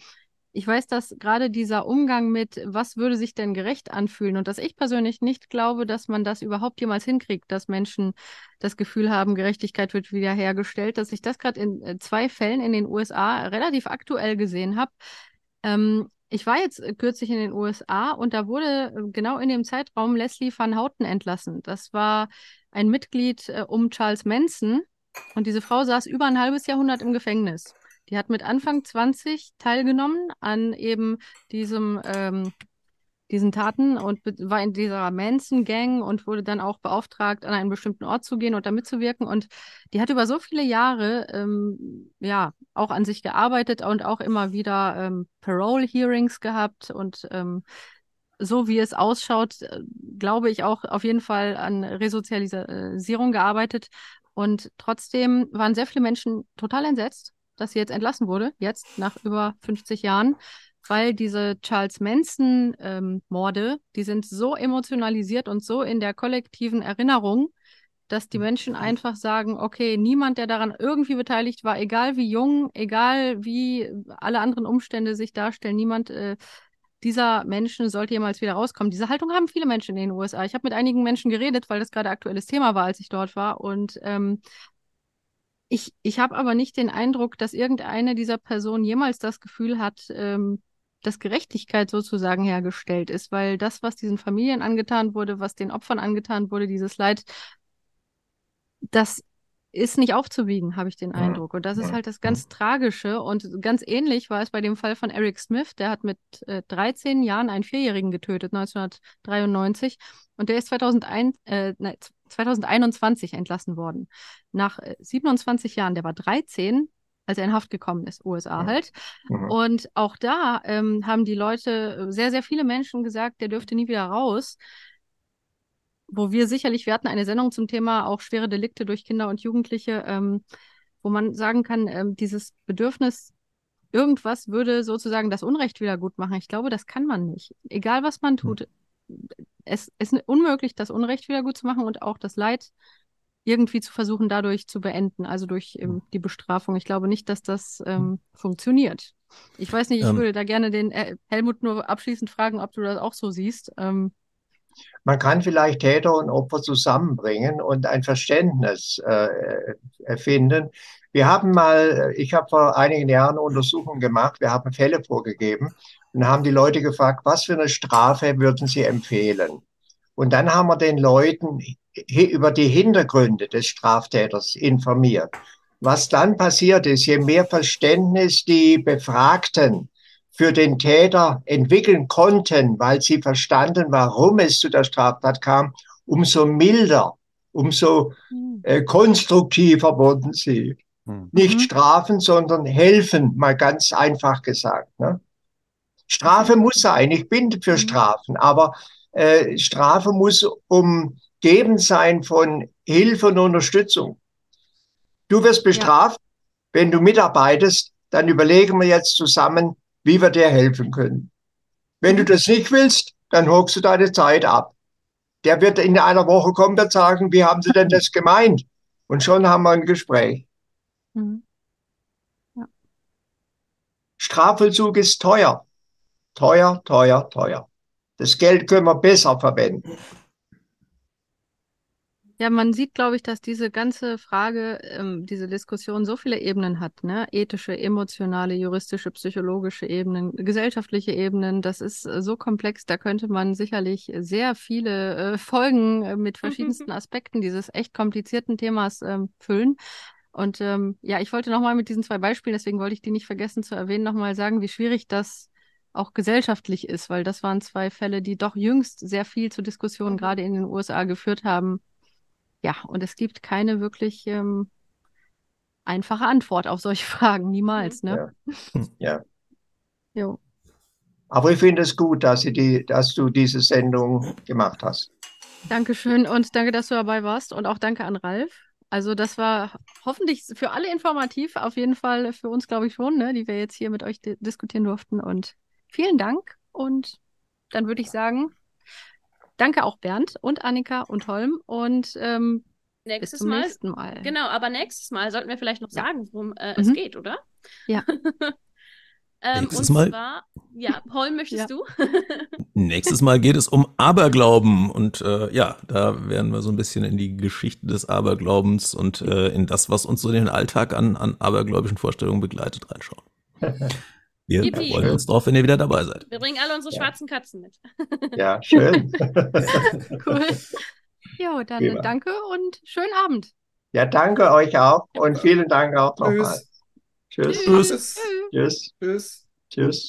A: ich weiß, dass gerade dieser Umgang mit, was würde sich denn gerecht anfühlen und dass ich persönlich nicht glaube, dass man das überhaupt jemals hinkriegt, dass Menschen das Gefühl haben, Gerechtigkeit wird wiederhergestellt, dass ich das gerade in äh, zwei Fällen in den USA relativ aktuell gesehen habe. Ähm, ich war jetzt äh, kürzlich in den USA und da wurde äh, genau in dem Zeitraum Leslie Van Houten entlassen. Das war ein Mitglied äh, um Charles Manson und diese Frau saß über ein halbes Jahrhundert im Gefängnis. Die hat mit Anfang 20 teilgenommen an eben diesem, ähm, diesen Taten und war in dieser Manson-Gang und wurde dann auch beauftragt, an einen bestimmten Ort zu gehen und da mitzuwirken. Und die hat über so viele Jahre ähm, ja auch an sich gearbeitet und auch immer wieder ähm, Parole-Hearings gehabt und ähm, so wie es ausschaut, äh, glaube ich auch auf jeden Fall an Resozialisierung gearbeitet. Und trotzdem waren sehr viele Menschen total entsetzt, dass sie jetzt entlassen wurde, jetzt nach über 50 Jahren, weil diese Charles Manson-Morde, ähm, die sind so emotionalisiert und so in der kollektiven Erinnerung, dass die Menschen mhm. einfach sagen, okay, niemand, der daran irgendwie beteiligt war, egal wie jung, egal wie alle anderen Umstände sich darstellen, niemand äh, dieser Menschen sollte jemals wieder rauskommen. Diese Haltung haben viele Menschen in den USA. Ich habe mit einigen Menschen geredet, weil das gerade aktuelles Thema war, als ich dort war. Und ähm, ich, ich habe aber nicht den Eindruck, dass irgendeine dieser Personen jemals das Gefühl hat, ähm, dass Gerechtigkeit sozusagen hergestellt ist, weil das, was diesen Familien angetan wurde, was den Opfern angetan wurde, dieses Leid, das ist nicht aufzuwiegen, habe ich den Eindruck. Und das ist halt das ganz Tragische. Und ganz ähnlich war es bei dem Fall von Eric Smith. Der hat mit äh, 13 Jahren einen Vierjährigen getötet, 1993. Und der ist 2001, äh, 2021 entlassen worden. Nach äh, 27 Jahren, der war 13, als er in Haft gekommen ist, USA halt. Mhm. Und auch da ähm, haben die Leute, sehr, sehr viele Menschen gesagt, der dürfte nie wieder raus wo wir sicherlich, wir hatten eine Sendung zum Thema auch schwere Delikte durch Kinder und Jugendliche, ähm, wo man sagen kann, ähm, dieses Bedürfnis, irgendwas würde sozusagen das Unrecht wieder gut machen. Ich glaube, das kann man nicht. Egal was man tut, es ist unmöglich, das Unrecht wieder gut zu machen und auch das Leid irgendwie zu versuchen, dadurch zu beenden, also durch ähm, die Bestrafung. Ich glaube nicht, dass das ähm, funktioniert. Ich weiß nicht, ich ähm, würde da gerne den äh, Helmut nur abschließend fragen, ob du das auch so siehst.
F: Man kann vielleicht Täter und Opfer zusammenbringen und ein Verständnis äh, erfinden. Wir haben mal, ich habe vor einigen Jahren Untersuchungen gemacht, wir haben Fälle vorgegeben und haben die Leute gefragt, was für eine Strafe würden sie empfehlen? Und dann haben wir den Leuten über die Hintergründe des Straftäters informiert. Was dann passiert ist, je mehr Verständnis die Befragten für den Täter entwickeln konnten, weil sie verstanden, warum es zu der Straftat kam, umso milder, umso hm. äh, konstruktiver wurden sie. Mhm. Nicht strafen, sondern helfen, mal ganz einfach gesagt. Ne? Strafe mhm. muss sein, ich bin für mhm. Strafen, aber äh, Strafe muss umgeben sein von Hilfe und Unterstützung. Du wirst bestraft, ja. wenn du mitarbeitest, dann überlegen wir jetzt zusammen, wie wir dir helfen können. Wenn du das nicht willst, dann hockst du deine Zeit ab. Der wird in einer Woche kommen und sagen, wie haben Sie denn das gemeint? Und schon haben wir ein Gespräch. Mhm. Ja. Strafvollzug ist teuer. Teuer, teuer, teuer. Das Geld können wir besser verwenden.
A: Ja, man sieht, glaube ich, dass diese ganze Frage, ähm, diese Diskussion so viele Ebenen hat, ne? Ethische, emotionale, juristische, psychologische Ebenen, gesellschaftliche Ebenen. Das ist äh, so komplex, da könnte man sicherlich sehr viele äh, Folgen äh, mit verschiedensten Aspekten dieses echt komplizierten Themas ähm, füllen. Und ähm, ja, ich wollte nochmal mit diesen zwei Beispielen, deswegen wollte ich die nicht vergessen zu erwähnen, nochmal sagen, wie schwierig das auch gesellschaftlich ist, weil das waren zwei Fälle, die doch jüngst sehr viel zu Diskussionen mhm. gerade in den USA geführt haben ja, und es gibt keine wirklich ähm, einfache Antwort auf solche Fragen, niemals, ne?
F: Ja. ja. Jo. Aber ich finde es gut, dass, die, dass du diese Sendung gemacht hast.
A: Dankeschön und danke, dass du dabei warst und auch danke an Ralf. Also das war hoffentlich für alle informativ, auf jeden Fall für uns, glaube ich schon, ne, die wir jetzt hier mit euch diskutieren durften. Und vielen Dank und dann würde ich sagen, Danke auch Bernd und Annika und Holm und ähm, nächstes bis zum Mal, nächsten Mal.
B: Genau, aber nächstes Mal sollten wir vielleicht noch ja. sagen, worum äh, mhm. es geht, oder?
A: Ja.
C: ähm, Nächstes Mal.
B: Zwar, ja, Holm, möchtest ja. du?
C: Nächstes Mal geht es um Aberglauben und äh, ja, da werden wir so ein bisschen in die Geschichte des Aberglaubens und äh, in das, was uns so den Alltag an, an abergläubischen Vorstellungen begleitet, reinschauen. Wir Yippie. freuen uns drauf, wenn ihr wieder dabei seid.
B: Wir bringen alle unsere ja. schwarzen Katzen mit.
F: ja, schön.
A: cool. Jo, dann Prima. danke und schönen Abend.
F: Ja, danke euch auch und vielen Dank auch nochmal.
C: Tschüss. Tschüss.
F: Tschüss. Tschüss. Tschüss.